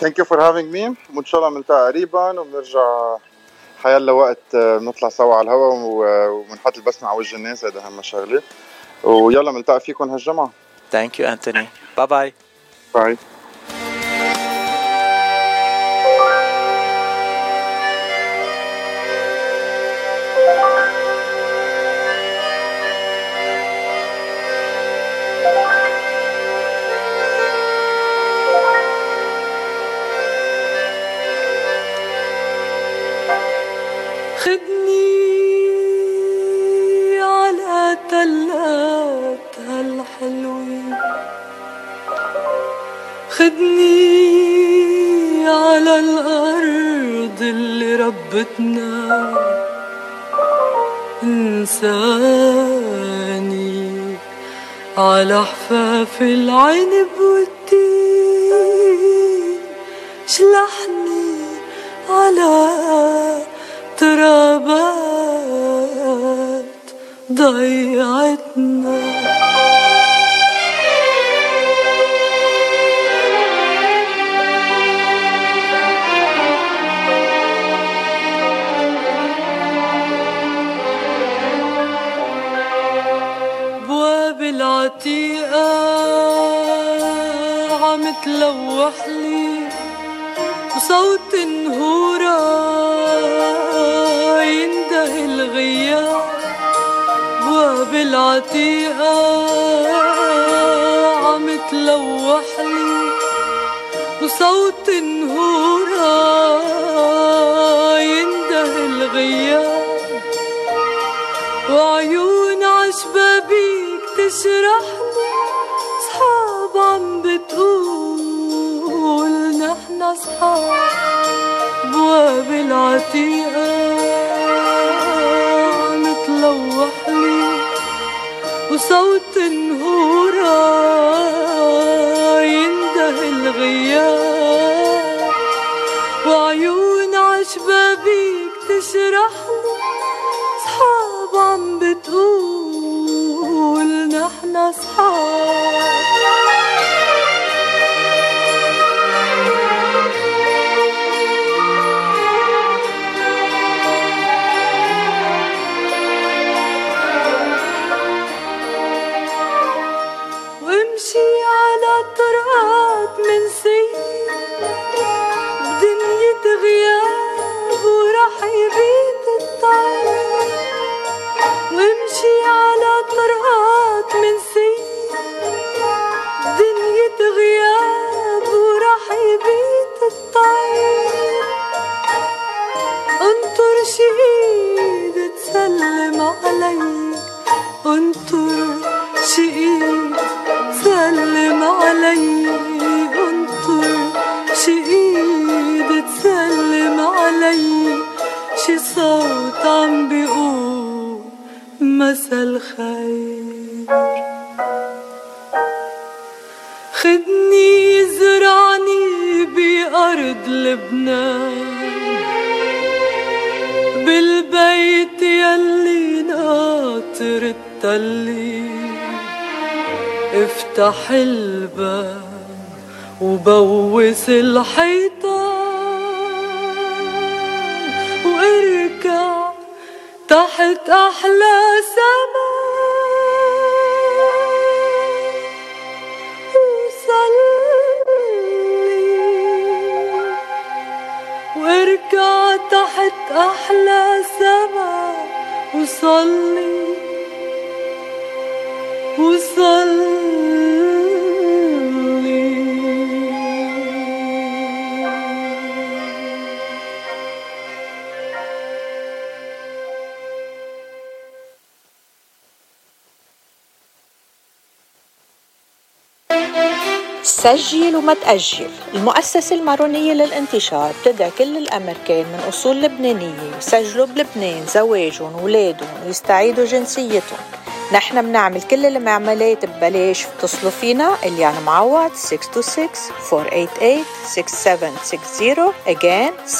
thank you for having me وإن شاء الله بنلتقى قريبا وبنرجع حيلا وقت آه، بنطلع سوا على الهواء و- وبنحط البسمة على وجه الناس. هذا أهم شغلة. ويلا بنلتقي فيكم هالجمعة. thank you انتوني bye bye bye ربتنا انساني على حفاف العنب والتين شلحني على ترابات ضيعتنا عم تلوح لي وصوت نهورة ينده الغياب بواب العتيقة. عم تلوح لي وصوت نهورة ينده الغياب وعيون عشبابيك تشرح نحن صحاب بواب العتيقة عم تلوح لي وصوت نهورة ينده الغياب وعيون عشبابيك تشرح لي صحاب عم بتقول نحن صحاب مسا الخير خدني زرعني بأرض لبنان. بالبيت يلي ناطر التلي. افتح الباب وبوس الحيطان. واركع تحت أحلى سما وصلي. واركع تحت أحلى سما وصلي. وصلي. سجل وما تأجل المؤسسة المارونية للانتشار بتدعي كل الأمريكان من أصول لبنانية. يسجلوا بلبنان زواجهم ولادهم ويستعيدوا جنسيتهم. نحن بنعمل كل المعاملات ببلاش. اتصلوا فينا اللي معوض 626-488-6760 again 626-488-6760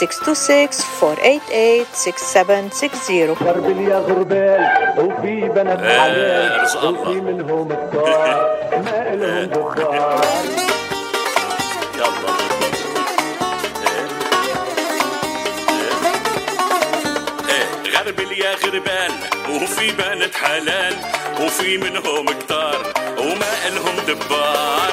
درب يا غربال وفي بنات حلال. وفي منهم الطار ما إلهم دخار يا غربال وفي بنات حلال وفي منهم كتار وما إلهم دبار.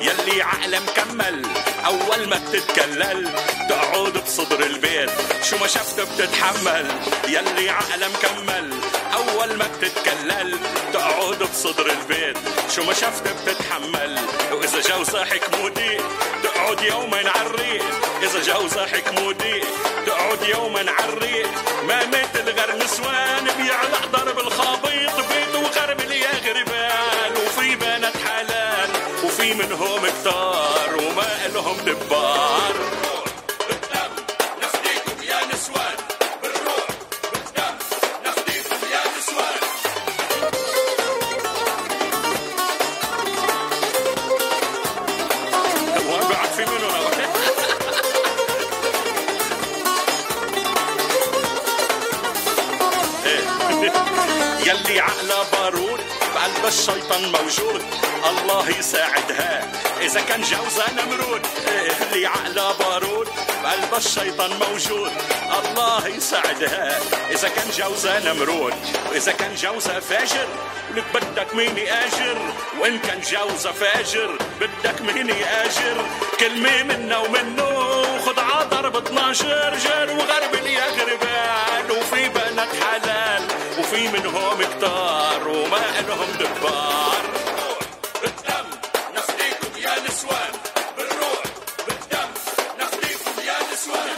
يلي عقله مكمل أول ما بتتكلل تقعد بصدر البيت. شو ما شفت بتتحمل يلي عقله مكمل أول ما بتتكلل تقعد بصدر البيت. شو ما شفت بتتحمل. وإذا جو صاحك مودي تقعد يوما عالريق إذا جو صاحك مودي تقعد يوما عالريق ما مثل غير نسوان بيعلق ضرب الخابيط. بيت وغرب يا غربان وفي بنات حلال. وفي منهم كتار الشيطان موجود. الله يساعدها. إذا كان جوزها نمرود إيه اللي عقله بارود؟ بقلب الشيطان موجود. الله يساعدها. إذا كان جوزها نمرود واذا كان جوزها فاجر لك بدك ميني أجر. وإن كان جوزها فاجر بدك ميني أجر. كلمة منا ومنه خد ضرب 12 جر وغرب يا غربان وفي بنات حلال. وفي منهم كتار وما إلهم دبار. بالدم يا نسوان. بالدم يا نسوان.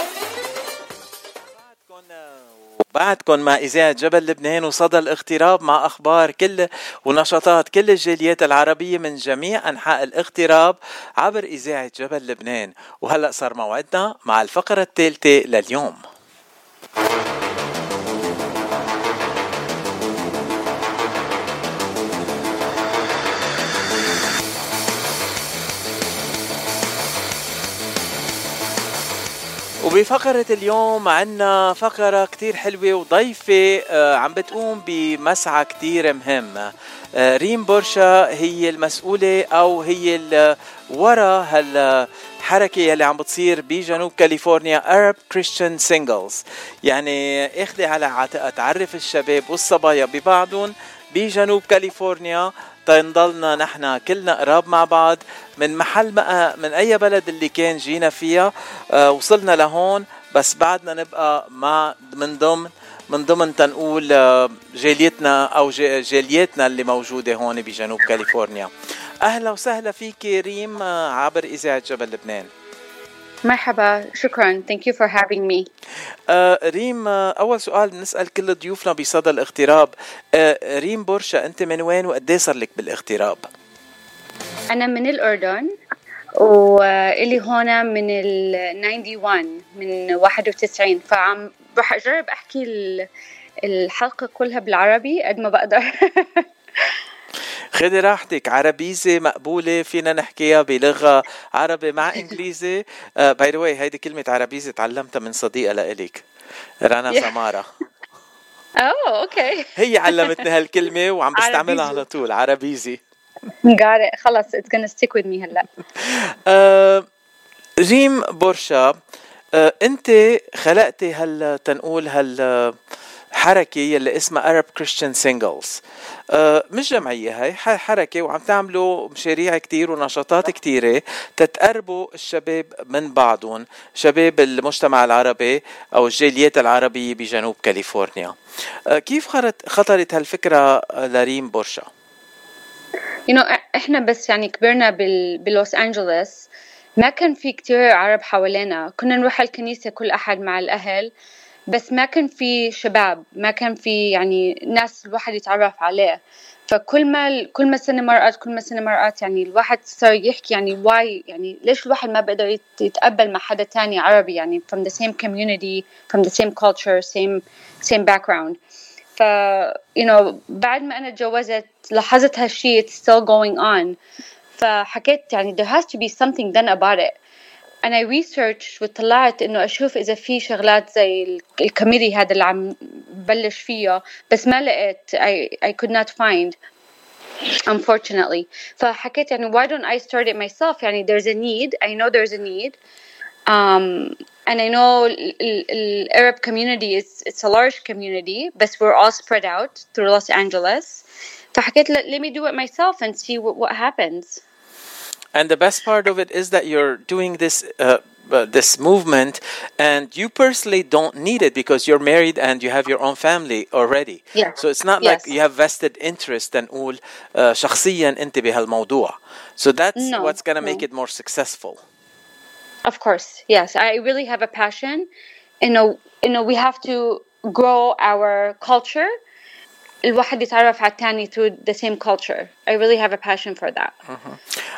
بعدكم مع إذاعة جبل لبنان وصدى الاغتراب مع أخبار كل ونشاطات كل الجاليات العربية من جميع أنحاء الاغتراب عبر إذاعة جبل لبنان. وهلأ صار موعدنا مع الفقرة الثالثة لليوم. وبفقرة اليوم عنا فقرة كتير حلوة وضيفة آه، عم بتقوم بمسعى كتير مهم. آه، ريم بورشا هي المسؤولة أو هي ورا هالحركة يلي عم بتصير بجنوب كاليفورنيا Arab Christian Singles. يعني إخذي على عاتقها تعرف الشباب والصبايا ببعضهم بجنوب كاليفورنيا. تنضلنا نحن كلنا قراب مع بعض. من محل ما من أي بلد اللي كان جينا فيها آه وصلنا لهون بس بعدنا نبقى مع من ضمن من ضمن تنقول آه، جاليتنا أو جالياتنا اللي موجودة هون بجنوب كاليفورنيا. أهلا وسهلا فيك ريم آه، عبر إذاعة جبل لبنان. مرحبا شكرا. Thank you for having me. آه ريم آه أول سؤال بنسال كل ضيوفنا بصدى الاغتراب. آه ريم بورشا أنت من وين وقد إيه صار لك بالاغتراب؟ أنا من الأردن وإلي هون من ال 91 من 91 فعم رح أجرب أحكي ال- الحلقة كلها بالعربي قد ما بقدر. خدي راحتك. عربيزة مقبولة فينا نحكيها بلغة عربي مع إنجليزي. by the way هيدي كلمة عربيزة تعلمتها من صديقة لإلك رنا Yeah. سمارة. oh okay هي علمتني هالكلمة وعم بستعملها. على طول عربيزي got it. خلص it's gonna stick with me هلا. آه، ريم بورشا آه، انت خلقتي هال تنقول هال حركة يلي اسمها Arab Christian Singles. آه، مش جمعية هاي ح- حركة وعم تعملوا مشاريع كتير ونشاطات كتيرة تتقربوا الشباب من بعضهم شباب المجتمع العربي أو الجاليات العربية بجنوب كاليفورنيا. آه، كيف خطرت هالفكرة لريم بورشا؟ you know إحنا بس يعني كبرنا بال... بلوس انجلوس ما كان في كتير عرب حوالينا. كنا نروح الكنيسة كل أحد مع الأهل. بس ما كان في شباب ما كان في يعني ناس الواحد يتعرف عليه. فكل ما كل ما سنة مرقت كل ما سنة مرقت يعني الواحد صار يحكي يعني why يعني ليش الواحد ما بيقدر يت- يتقبل مع حدا تاني عربي؟ يعني from the same community from the same culture same same background. ف you know بعد ما أنا اتجوزت لاحظت هالشي it's still going on. فحكيت يعني there has to be something done about it. أنا researched وطلعت إنه أشوف إذا في شغلات زي ال- الكوميدي هذا اللي عم بلش فيها بس ما لقيت I, I could not find unfortunately فحكيت يعني why don't I start it myself يعني there's a need I know there's a need um, and I know the Arab community is it's a large community but we're all spread out through Los Angeles فحكيت let, let me do it myself and see what, what happens And the best part of it is that you're doing this uh, uh, this movement, and you personally don't need it because you're married and you have your own family already. Yeah. So it's not like Yes. you have vested interest نقول uh, شخصيا أنت بهالموضوع. So that's No, what's gonna make no. it more successful. Of course, yes. I really have a passion. You know, you know, we have to grow our culture. الواحد يتعرف على الثاني through the same culture. I really have a passion for that.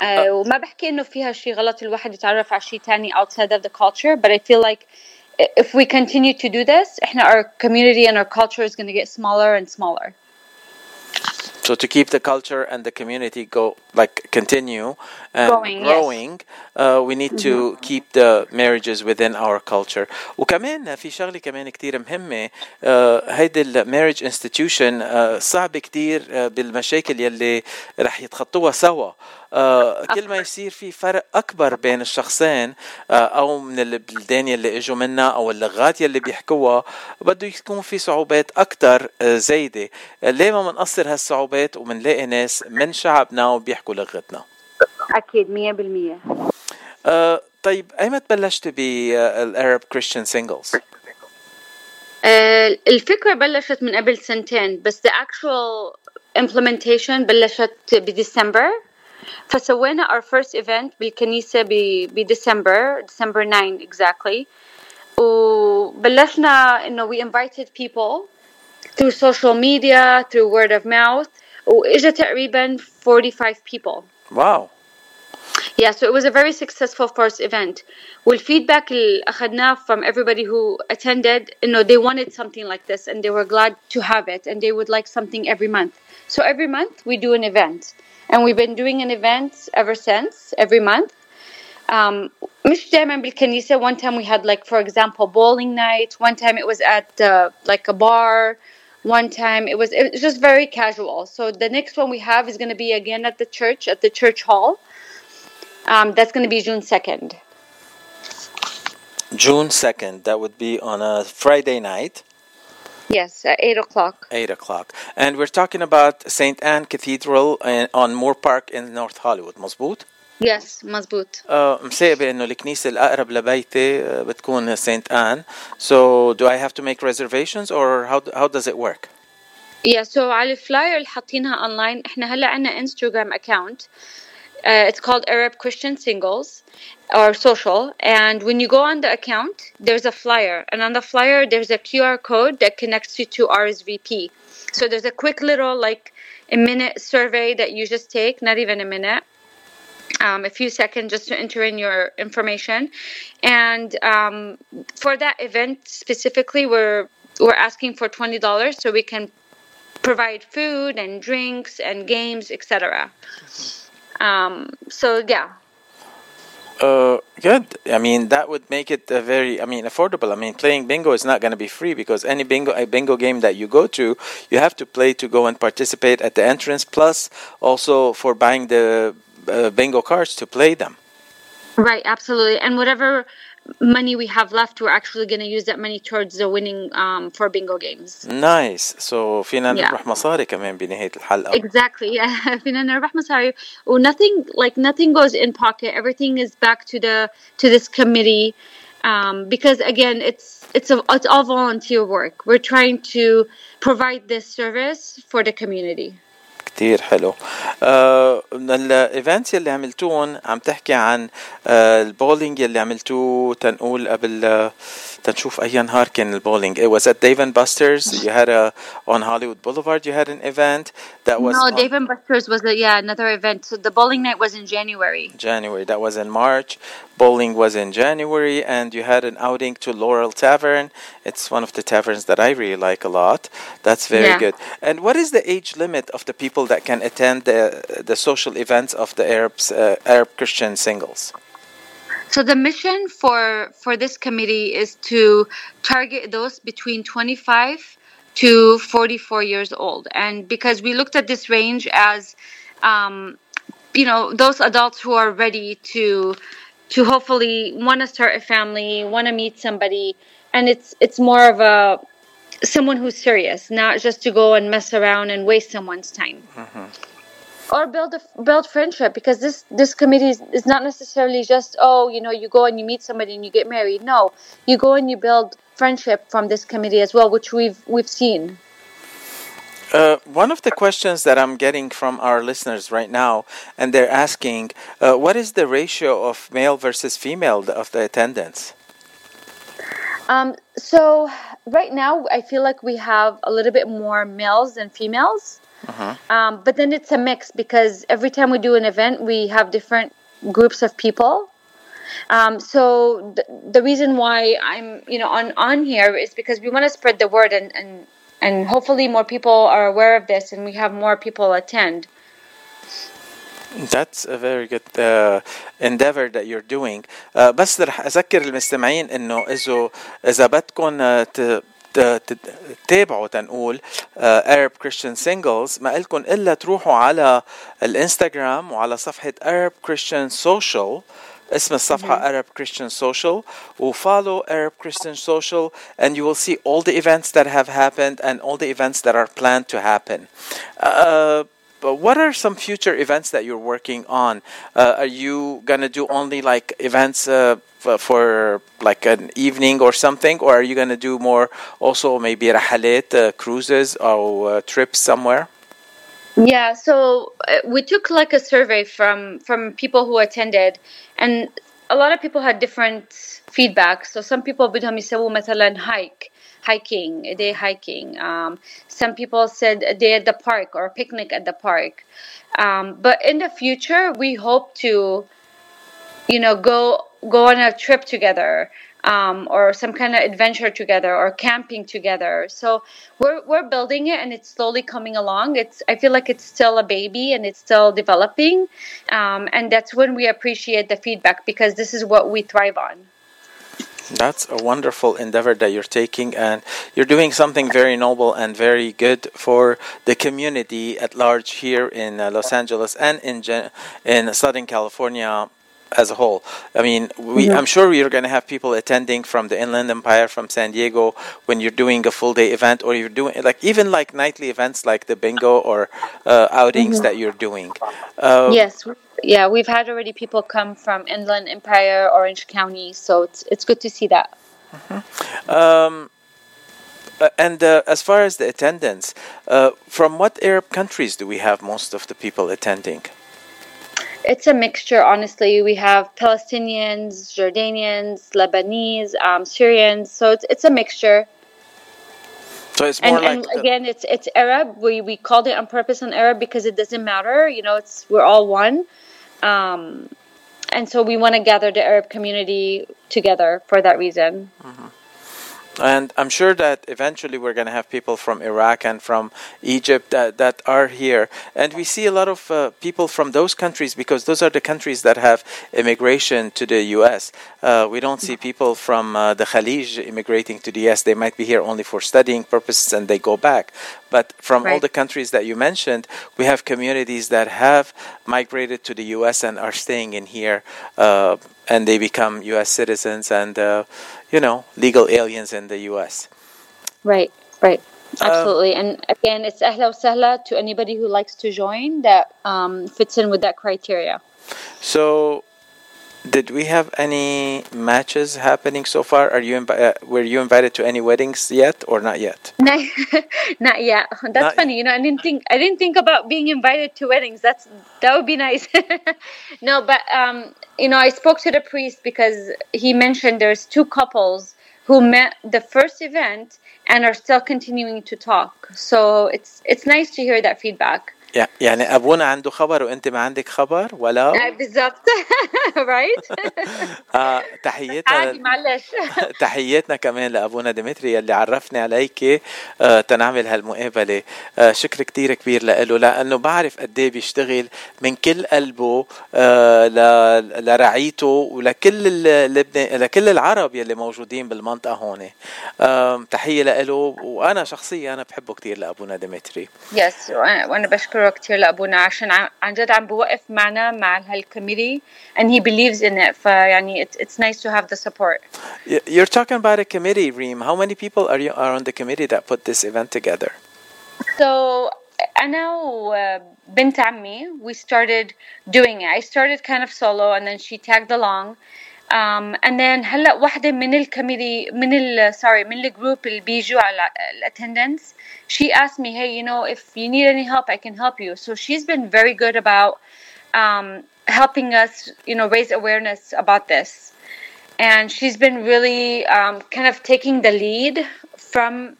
آه، وما بحكي انه فيها شيء غلط الواحد يتعرف على شيء ثاني outside of the culture, but I feel like if we continue to do this, احنا our community and our culture is going to get smaller and smaller. So to keep the culture and the community go like continue and Growing, yes. growing uh, we need to keep the marriages within our culture. وكمان في شغلة كمان كتير مهمة uh, هيدي المارriage institution uh, صعب كتير uh, بالمشاكل يلي رح يتخطوها سوا. uh, كل ما يصير في فرق أكبر بين الشخصين uh, أو من البلدان يلي إجوا منها أو اللغات يلي بيحكوها بده يكون في صعوبات أكثر uh, زايدة. ليه ما بنقصر هالصعوبات؟ وبنلاقي ناس من شعبنا وبيحكوا لغتنا. أكيد 100% uh, طيب أيمت بلشت بال Arab Christian Singles الفكرة بلشت من قبل سنتين بس the actual implementation بلشت بديسمبر. فسوينا our first event بالكنيسة ب- بديسمبر December 9 exactly. وبلشنا إنه we invited people through social media through word of mouth. واجا تقريبا 45 people واو Yeah, so it was a very successful first event. والفيدباك اللي أخذناه from everybody who attended, you know, they wanted something like this and they were glad to have it and they would like something every month. So every month we do an event. And we've been doing an event ever since, every month. Um, مش دايما بالكنيسة. One time we had like, for example, bowling night. One time it was at uh, like a bar. one time it was, it was just very casual. So the next one we have is going to be again at the church, at the church hall. Um, that's going to be June 2nd. June 2nd that would be on a Friday night Yes, at 8 o'clock. 8 o'clock and we're talking about St. Anne Cathedral uh, on Moore Park in North Hollywood مزبوط Yes, مزبوط. uh, مساقبة انه الكنيسة الأقرب لبيتي uh, بتكون St. Anne so do I have to make reservations or how, how does it work Yeah, so على الفلاير اللي حاطينها online احنا هلا عندنا انستغرام account. Uh, it's called Arab Christian Singles or social. And when you go on the account, there's a flyer. And on the flyer, there's a QR code that connects you to RSVP. So there's a quick little, like, a minute survey that you just take, not even a minute. Um, a few seconds just to enter in your information. And um, for that event specifically, we're we're asking for twenty dollars so we can provide food and drinks and games, etc. Um, so yeah, Uh, good. I mean, that would make it very, I mean, affordable. I mean, playing bingo is not going to be free because any bingo, a bingo game that you go to, you have to play to go and participate at the entrance. Plus, also for buying the uh, bingo cards to play them. right, absolutely. And whatever money we have left, we're actually going to use that money towards the winning um, for bingo games. Nice. So فينا Yeah. نربح مصاري كمان بنهاية الحلقة. Exactly. Yeah. فينا نربح مصاري. و nothing like nothing goes in pocket. Everything is back to the to this committee. Um, because again, it's it's a, it's all volunteer work. We're trying to provide this service for the community. كتير حلو. آه من الايفنتس اللي عملتوهم عم تحكي عن آه البولينج اللي عملتوه تنقول قبل آه تنشوف اي نهار كان البولينج it was at Dave and Buster's you had a on Hollywood Boulevard you had an event that was no, on Dave and Buster's was a, yeah another event. So the bowling night was in January. January that was in March bowling was in January and you had an outing to Laurel Tavern it's one of the taverns that I really like a lot that's very Yeah. good and what is the age limit of the people that can attend the the social events of the Arabs uh, Arab Christian singles So the mission for for this committee is to target those between 25 to 44 years old. And because we looked at this range as, um, you know, those adults who are ready to to hopefully want to start a family, want to meet somebody, and it's it's more of a someone who's serious, not just to go and mess around and waste someone's time or build a build friendship because this this committee is, is not necessarily just oh you know you go and you meet somebody and you get married. No you go and you build friendship from this committee as well which we've we've seen. Uh, one of the questions that I'm getting from our listeners right now, and they're asking, uh, what is the ratio of male versus female of the attendance? um, so right now i feel like we have a little bit more males than females Uh-huh. um, but then it's a mix because every time we do an event we have different groups of people um, so th- the reason why i'm you know on on here is because we want to spread the word and and and hopefully more people are aware of this and we have more people attend That's a very good uh, endeavor that you're doing. Uh, بس رح أذكر المستمعين إنه إذا إذا بدكم uh, ت- ت- ت- تتابعوا تنقول uh, Arab Christian Singles ما إلكم إلا تروحوا على الانستغرام وعلى صفحة Arab Christian Social اسم الصفحة Mhm. Arab Christian Social وfollow Arab Christian Social and you will see all the events that have happened and all the events that are planned to happen. Uh, but what are some future events that you're working on? Uh, are you gonna do only like events uh, f- for like an evening or something, or are you gonna do more also maybe رحلات, uh, cruises or uh, trips somewhere? Yeah, so uh, we took like a survey from from people who attended, and a lot of people had different feedback. So some people بدهم يسووا مثلا hike, hiking, day hiking. Um, some people said a day at the park or picnic at the park. Um, but in the future, we hope to, you know, go go on a trip together. Um, or some kind of adventure together or camping together. So we're we're building it and it's slowly coming along. It's I feel like it's still a baby and it's still developing, um, and that's when we appreciate the feedback because this is what we thrive on. That's a wonderful endeavor that you're taking, and you're doing something very noble and very good for the community at large here in uh, Los Angeles and in in Southern California as a whole. I mean, we, Mhm. I'm sure you're going to have people attending from the Inland Empire, from San Diego, when you're doing a full day event, or you're doing like even like nightly events like the bingo or uh, outings Mhm. that you're doing. Uh, yes, yeah, we've had already people come from Inland Empire, Orange County, so it's it's good to see that. Um, uh, and uh, as far as the attendance, uh, from what Arab countries do we have most of the people attending? It's a mixture, honestly. We have Palestinians, Jordanians, Lebanese, um, Syrians, so it's it's a mixture. So it's more and, like and the- again it's it's arab. We we called it on purpose on arab because it doesn't matter. You know it's we're all one. Um and so we want to gather the arab community together for that reason And I'm sure that eventually we're going to have people from Iraq and from Egypt that, that are here. And we see a lot of uh, people from those countries because those are the countries that have immigration to the U.S. Uh, we don't see people from uh, the Khalij immigrating to the U.S. They might be here only for studying purposes and they go back. But from all the countries that you mentioned, we have communities that have migrated to the U.S. and are staying in here, uh, and they become U.S. citizens and, uh, you know, legal aliens in the U.S. right right Um, absolutely and again it's ahla to anybody who likes to join that um, fits in with that criteria So, did we have any matches happening so far? Are you uh, were you invited to any weddings yet or not yet? not, yet. That's Not- funny you know i didn't think i didn't think about being invited to weddings. That's that would be nice. No but um you know i spoke to the priest because he mentioned there's two couples who met the first event and are still continuing to talk. So it's it's nice to hear that feedback يعني أبونا عنده خبر وأنت ما عندك خبر ولا؟ آه، بالضبط. رايت آه تحياتنا عادي معلش. تحياتنا كمان لأبونا ديمتري يلي عرفني عليك آه تنعمل هالمقابلة. آه شكر كتير كبير له لأنه بعرف قد إيه بيشتغل من كل قلبه آه ل- لرعيته ولكل اللبنان لكل العرب يلي موجودين بالمنطقة هون. تحية له وأنا شخصيا أنا بحبه كتير لأبونا ديمتري. Yes وأنا وأنا بشكره كتير لأبونا عشان ع- عن جد عم بوقف معنا مع هالكوميتي and he believes in it فيعني it's, it's nice to have the support Y- You're talking about a committee, Reem. How many people are you are on the committee that put this event together? So أنا وبنت عمي we started doing it. I started kind of solo and then she tagged along. Um, and then هلا واحدة من الكوميتي من ال sorry من الجروب اللي بيجوا على attendance she asked me hey you know if you need any help I can help you so she's been very good about um, helping us you know raise awareness about this and she's been really um, kind of taking the lead from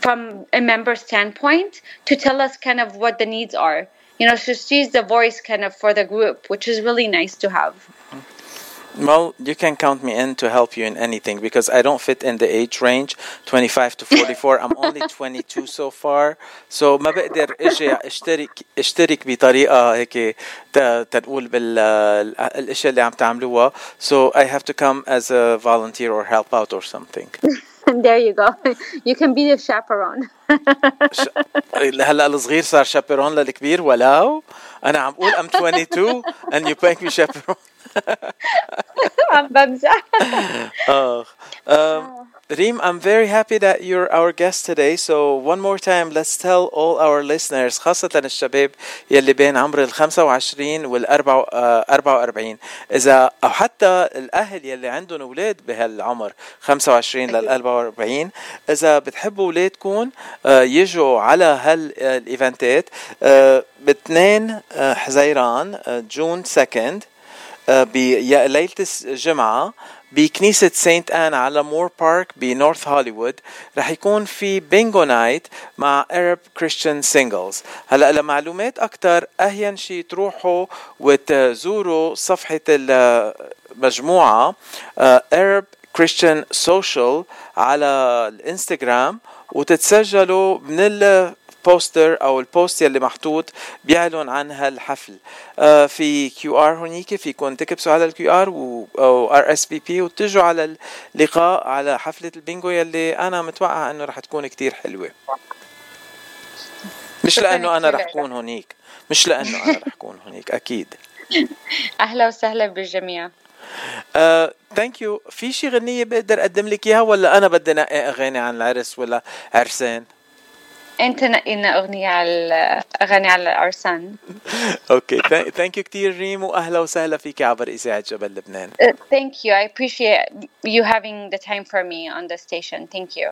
from a member standpoint to tell us kind of what the needs are. You know, so she's the voice kind of for the group, which is really nice to have. Well, you can count me in to help you in anything because I don't fit in the age range 25 to 44. I'm only 22 so far. So ما بقدر اجي اشترك اشترك بطريقة هيك ت- تنقول بالاشياء اللي عم تعملوها. So I have to come as a volunteer or help out or something. there you go. You can be the chaperone. هلا الصغير صار شابرون للكبير ولو انا عم بقول I'm 22 and you make me chaperone. عم بمزح. Um, Reem, I'm very happy that you're our guest today. So one more time, let's tell all our listeners, خاصة الشباب يلي بين عمر ال 25 وال 44 إذا أو حتى الأهل يلي عندهم أولاد بهالعمر 25 لل 44 إذا بتحبوا أولادكم آه، يجوا على هالإيفنتات آه، باثنين آه، حزيران آه، June 2 بليلة الجمعة بكنيسة سانت آن على مور بارك بنورث هوليوود. رح يكون في Bingo Night مع Arab Christian Singles. هلا لمعلومات أكثر أهين شي تروحوا وتزوروا صفحة المجموعة آه، Arab Christian Social على الإنستغرام وتتسجلوا من ال poster أو ال post يلي محطوط بيعلن عن هالحفل آه في QR هونيك فيكم تكبسوا على ال QR أو RSVP وتجوا على اللقاء على حفلة البينجو يلي أنا متوقع إنه رح تكون كتير حلوة. مش لأنه أنا رح أكون هونيك. مش لأنه أنا رح أكون هونيك أكيد. أهلا وسهلا بالجميع. Thank you في شي غنية بقدر أقدم لك إياها ولا أنا بدي نقي أغاني عن العرس ولا عرسان؟ أنت نقينا أغنية على أغاني على العرسان. OK thank you كثير ريم واهلا وسهلا فيك عبر إذاعة جبل لبنان thank you. I appreciate you having the time for me on the station. Thank you.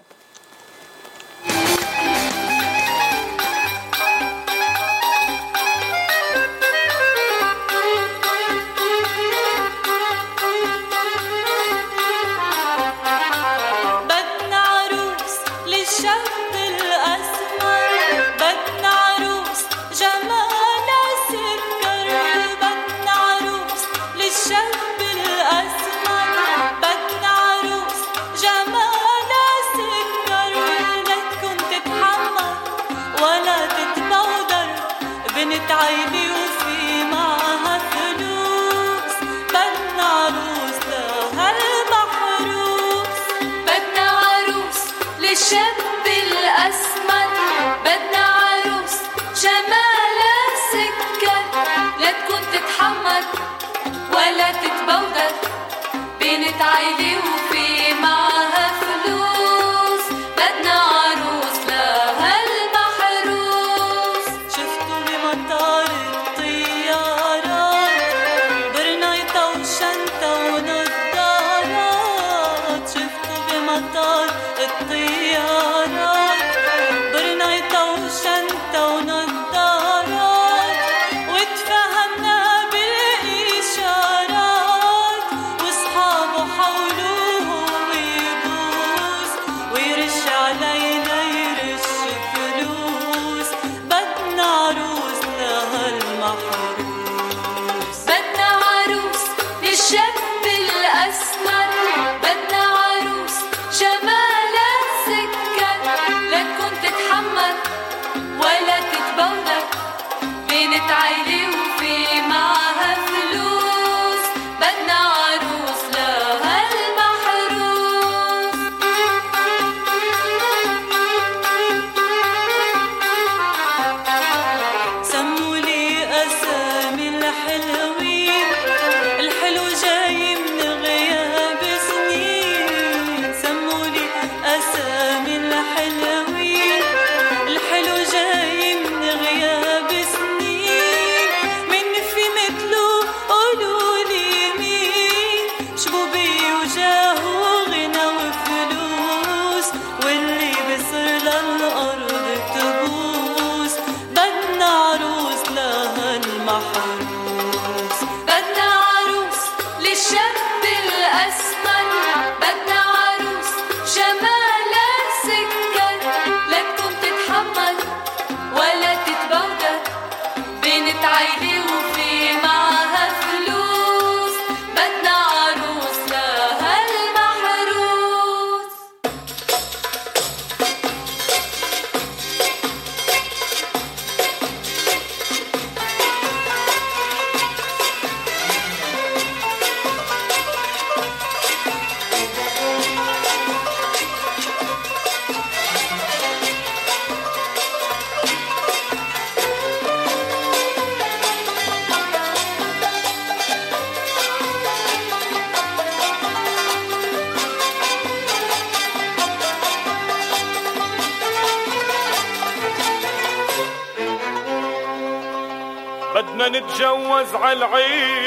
بدنا نتجوز عالعيد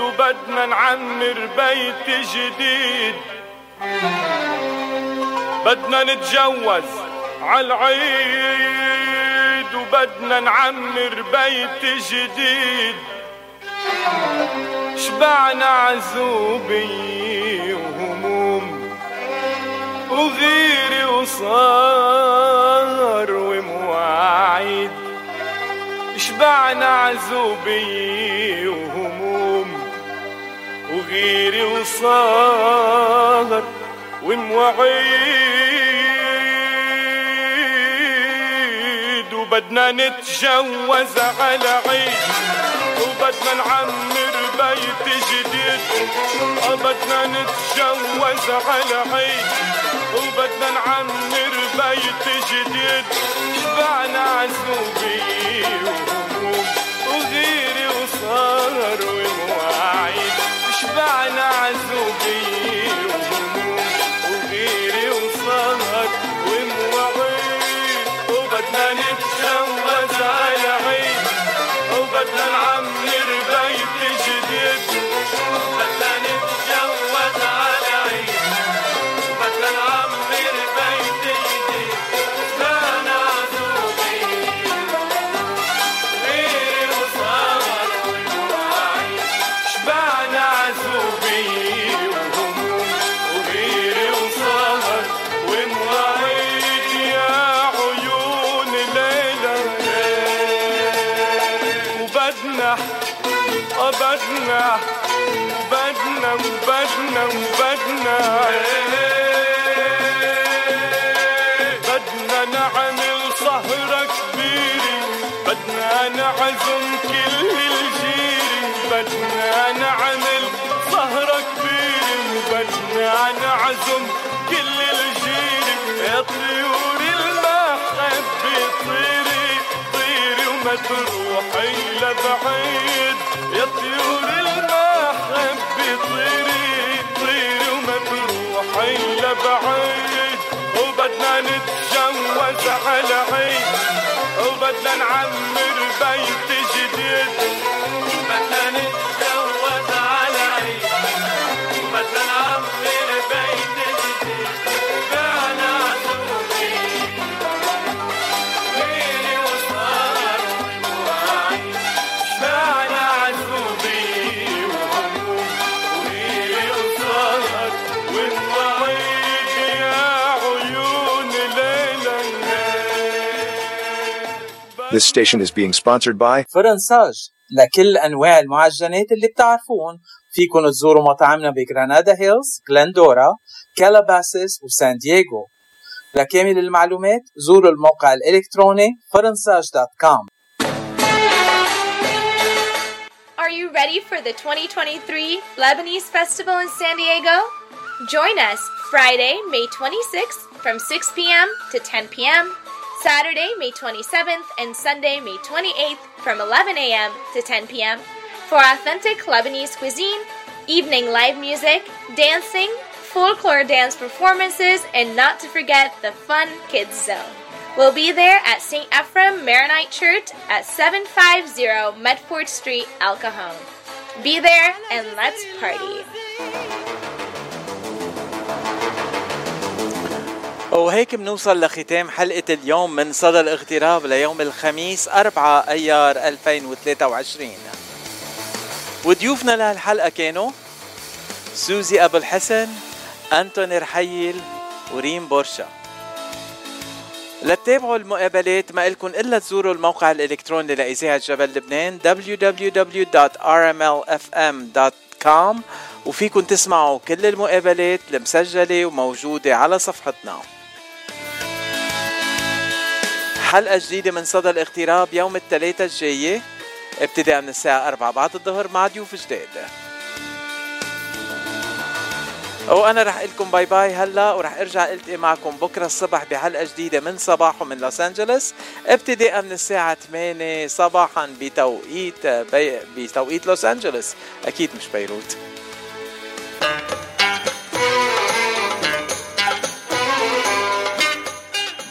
وبدنا نعمر بيت جديد. بدنا نتجوز عالعيد وبدنا نعمر بيت جديد. شبعنا عزوبية وهموم وغيري وصار ومواعيد. شبعنا عزوبية وهموم وغيري وصار ومواعيد وبدنا نتجوز على عيد. وبدنا نعمر بيت جديد. بدنا نتجوز على عيد. وبدنا نعمر بيت جديد شبعنا عزوبية وهموم وغيري وصار ومواعيد شبعنا عزوبية نعزم كل الجيرة بدنا نعمل سهرة كبيرة بدنا نعزم كل الجيرة يا طيور المحبة طيري طيري وما تروحي لبعيد يا طيور المحبة طيري طيري وما تروحي لبعيد وبدنا نتجوز على عيد. وبدنا نعمر بيت جديد. This station is being sponsored by فرنساج لكل انواع المعجنات اللي بتعرفون فيكن تزوروا مطاعمنا بجرانادا هيلز، غلندورا، كالاباسيس وسان دييغو. لكامل المعلومات زوروا الموقع الإلكتروني فرنساج دوت كوم Are you ready for the 2023 Lebanese Festival in San Diego? Join us Friday, May 26th from 6 p.m. to 10 p.m., Saturday, May 27th, and Sunday, May 28th from 11 a.m. to 10 p.m. for authentic Lebanese cuisine, evening live music, dancing, folklore dance performances, and not to forget the fun kids zone. We'll be there at St. Ephraim Maronite Church at 750 Medford Street, El Cajon. Be there and let's party. وهيك بنوصل لختام حلقة اليوم من صدى الاغتراب ليوم الخميس 4 أيار 2023 وضيوفنا لهالحلقة كانوا سوزي أبو الحسن أنتوني رحيل وريم بورشا. لتتابعوا المقابلات ما إلكن إلا تزوروا الموقع الإلكتروني لإذاعة جبل لبنان www.rmlfm.com وفيكن تسمعوا كل المقابلات المسجلة وموجودة على صفحتنا. حلقة جديدة من صدى الاغتراب يوم الثلاثاء الجاية ابتداء من الساعة 4 بعد الظهر مع ضيوف جداد. وأنا رح قلكم bye bye هلا ورح أرجع ألتقي معكم بكرة الصبح بحلقة جديدة من صباحو من لوس أنجلوس. ابتداء من الساعة 8 صباحا بتوقيت بي... بتوقيت لوس أنجلوس. أكيد مش بيروت.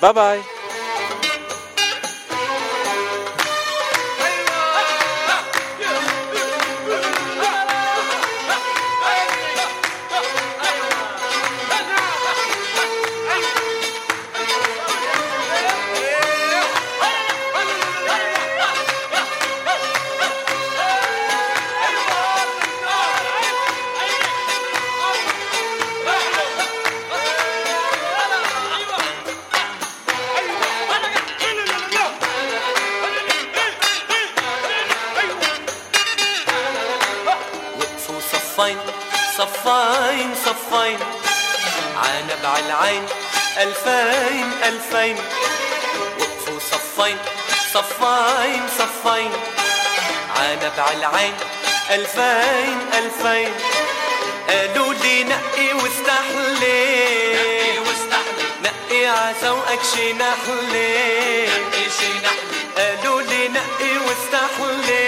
باي باي صفين عنب على العين ألفين ألفين. وقفوا صفين صفين صفين. عنب على العين ألفين ألفين. قالوا لي نقي واستحلي. نقي واستحلي. نقي عزوقك شي نحلي. نقي شي نحلي. قالوا لي نقي واستحلي.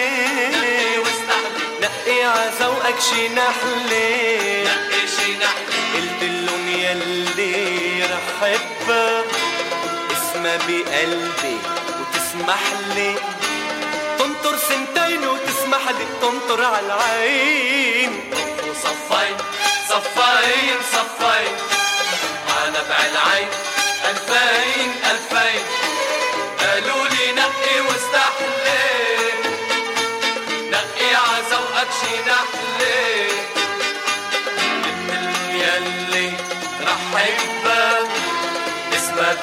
نقي واستحلي. نقي عزوقك شي نحلي. نقي نحلي قلت لهم يلي رح احبك اسمها بقلبي وتسمح لي. تنطر سنتين وتسمح لي تنطر على العين. وصفين صفين صفين. عنب على العين ألفين ألفين. قالوا لي نقي واستحلي.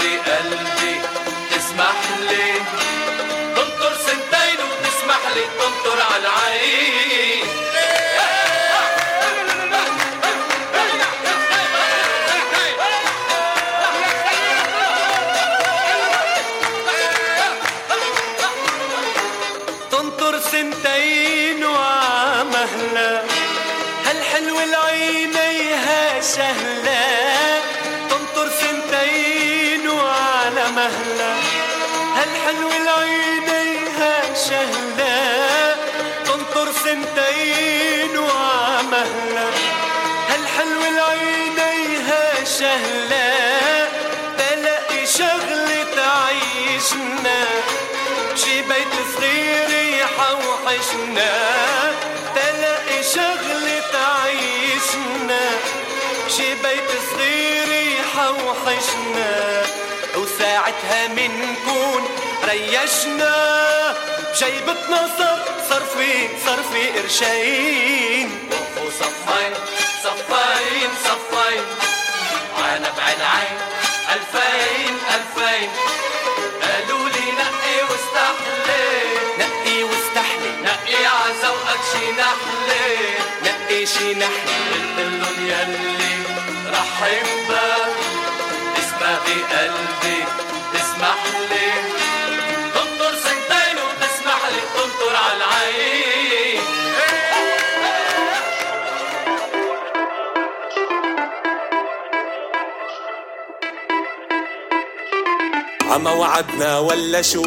اسمها بقلبي تسمح لي. تنطر سنتين وتسمح تنطر على العين شي بيت صغير يحوحشنا تلاقي شغلة تعيشنا. شي بيت صغير يحوحشنا وساعتها منكون ريشنا. بجيبتنا صار صار في صار في قرشين. وصفين صفين صفين. عنب على العين ألفين ألفين. شي قلت لهم يلي رح احبك اسمها بقلبي تسمح لي. تنطر سنتين وتسمح لي تنطر على العين. عما وعدنا ولا شو؟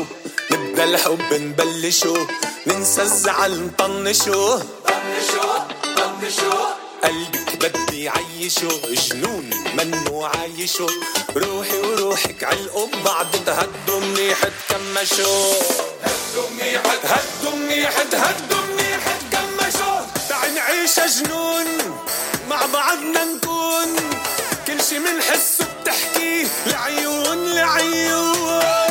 نبدأ الحب نبلشو ننسى الزعل نطنشو. طنشو طنشو. قلبك بدي عيشو جنون منو عايشو روحي وروحك عالقب بعض تهدوا منيح تكمشو هدوا منيح هدوا منيح هدوا منيح تكمشو تعي نعيش جنون مع بعضنا نكون. كل شي منحسه بتحكيه لعيون لعيون.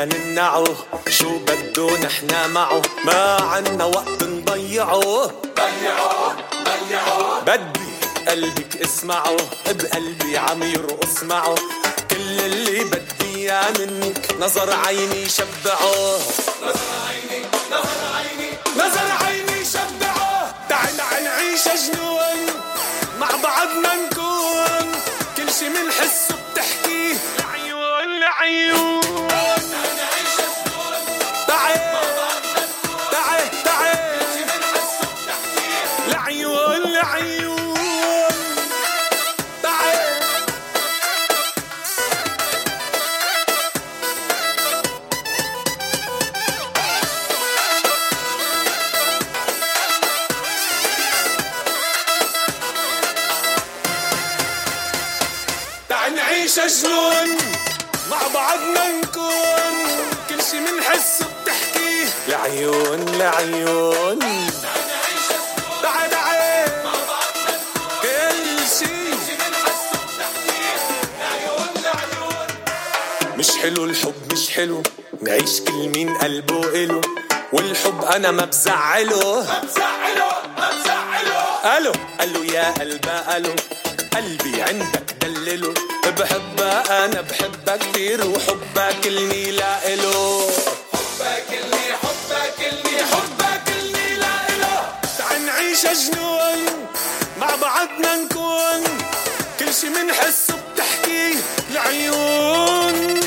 ما فينا نمنعه شو بده نحنا معه؟ ما عنا وقت نضيعه. ضيعه ضيعه بدي قلبك اسمعه. بقلبي عم يرقص معه كل اللي بدي إياه منك نظر عيني شبعه نظر عيني نظر عيني نظر عيني شبعه تعال نعيش جنون مع بعضنا نكون. كل شي منحسه بتحكيه. لعيون لعيون لعيون لعيون تعال تعال كل شي حلو الحب مش حلو. نعيش كل مين قلبه إله والحب أنا ما بزعله. ما بزعله ما بزعله. قال له يا قلبه ألو قلبي عندك دلله. بحبك أنا بحبك كتير. وحبك لا إله حبك الني حبك تجنون مع بعضنا نكون كل شي منحسه بتحكي العيون.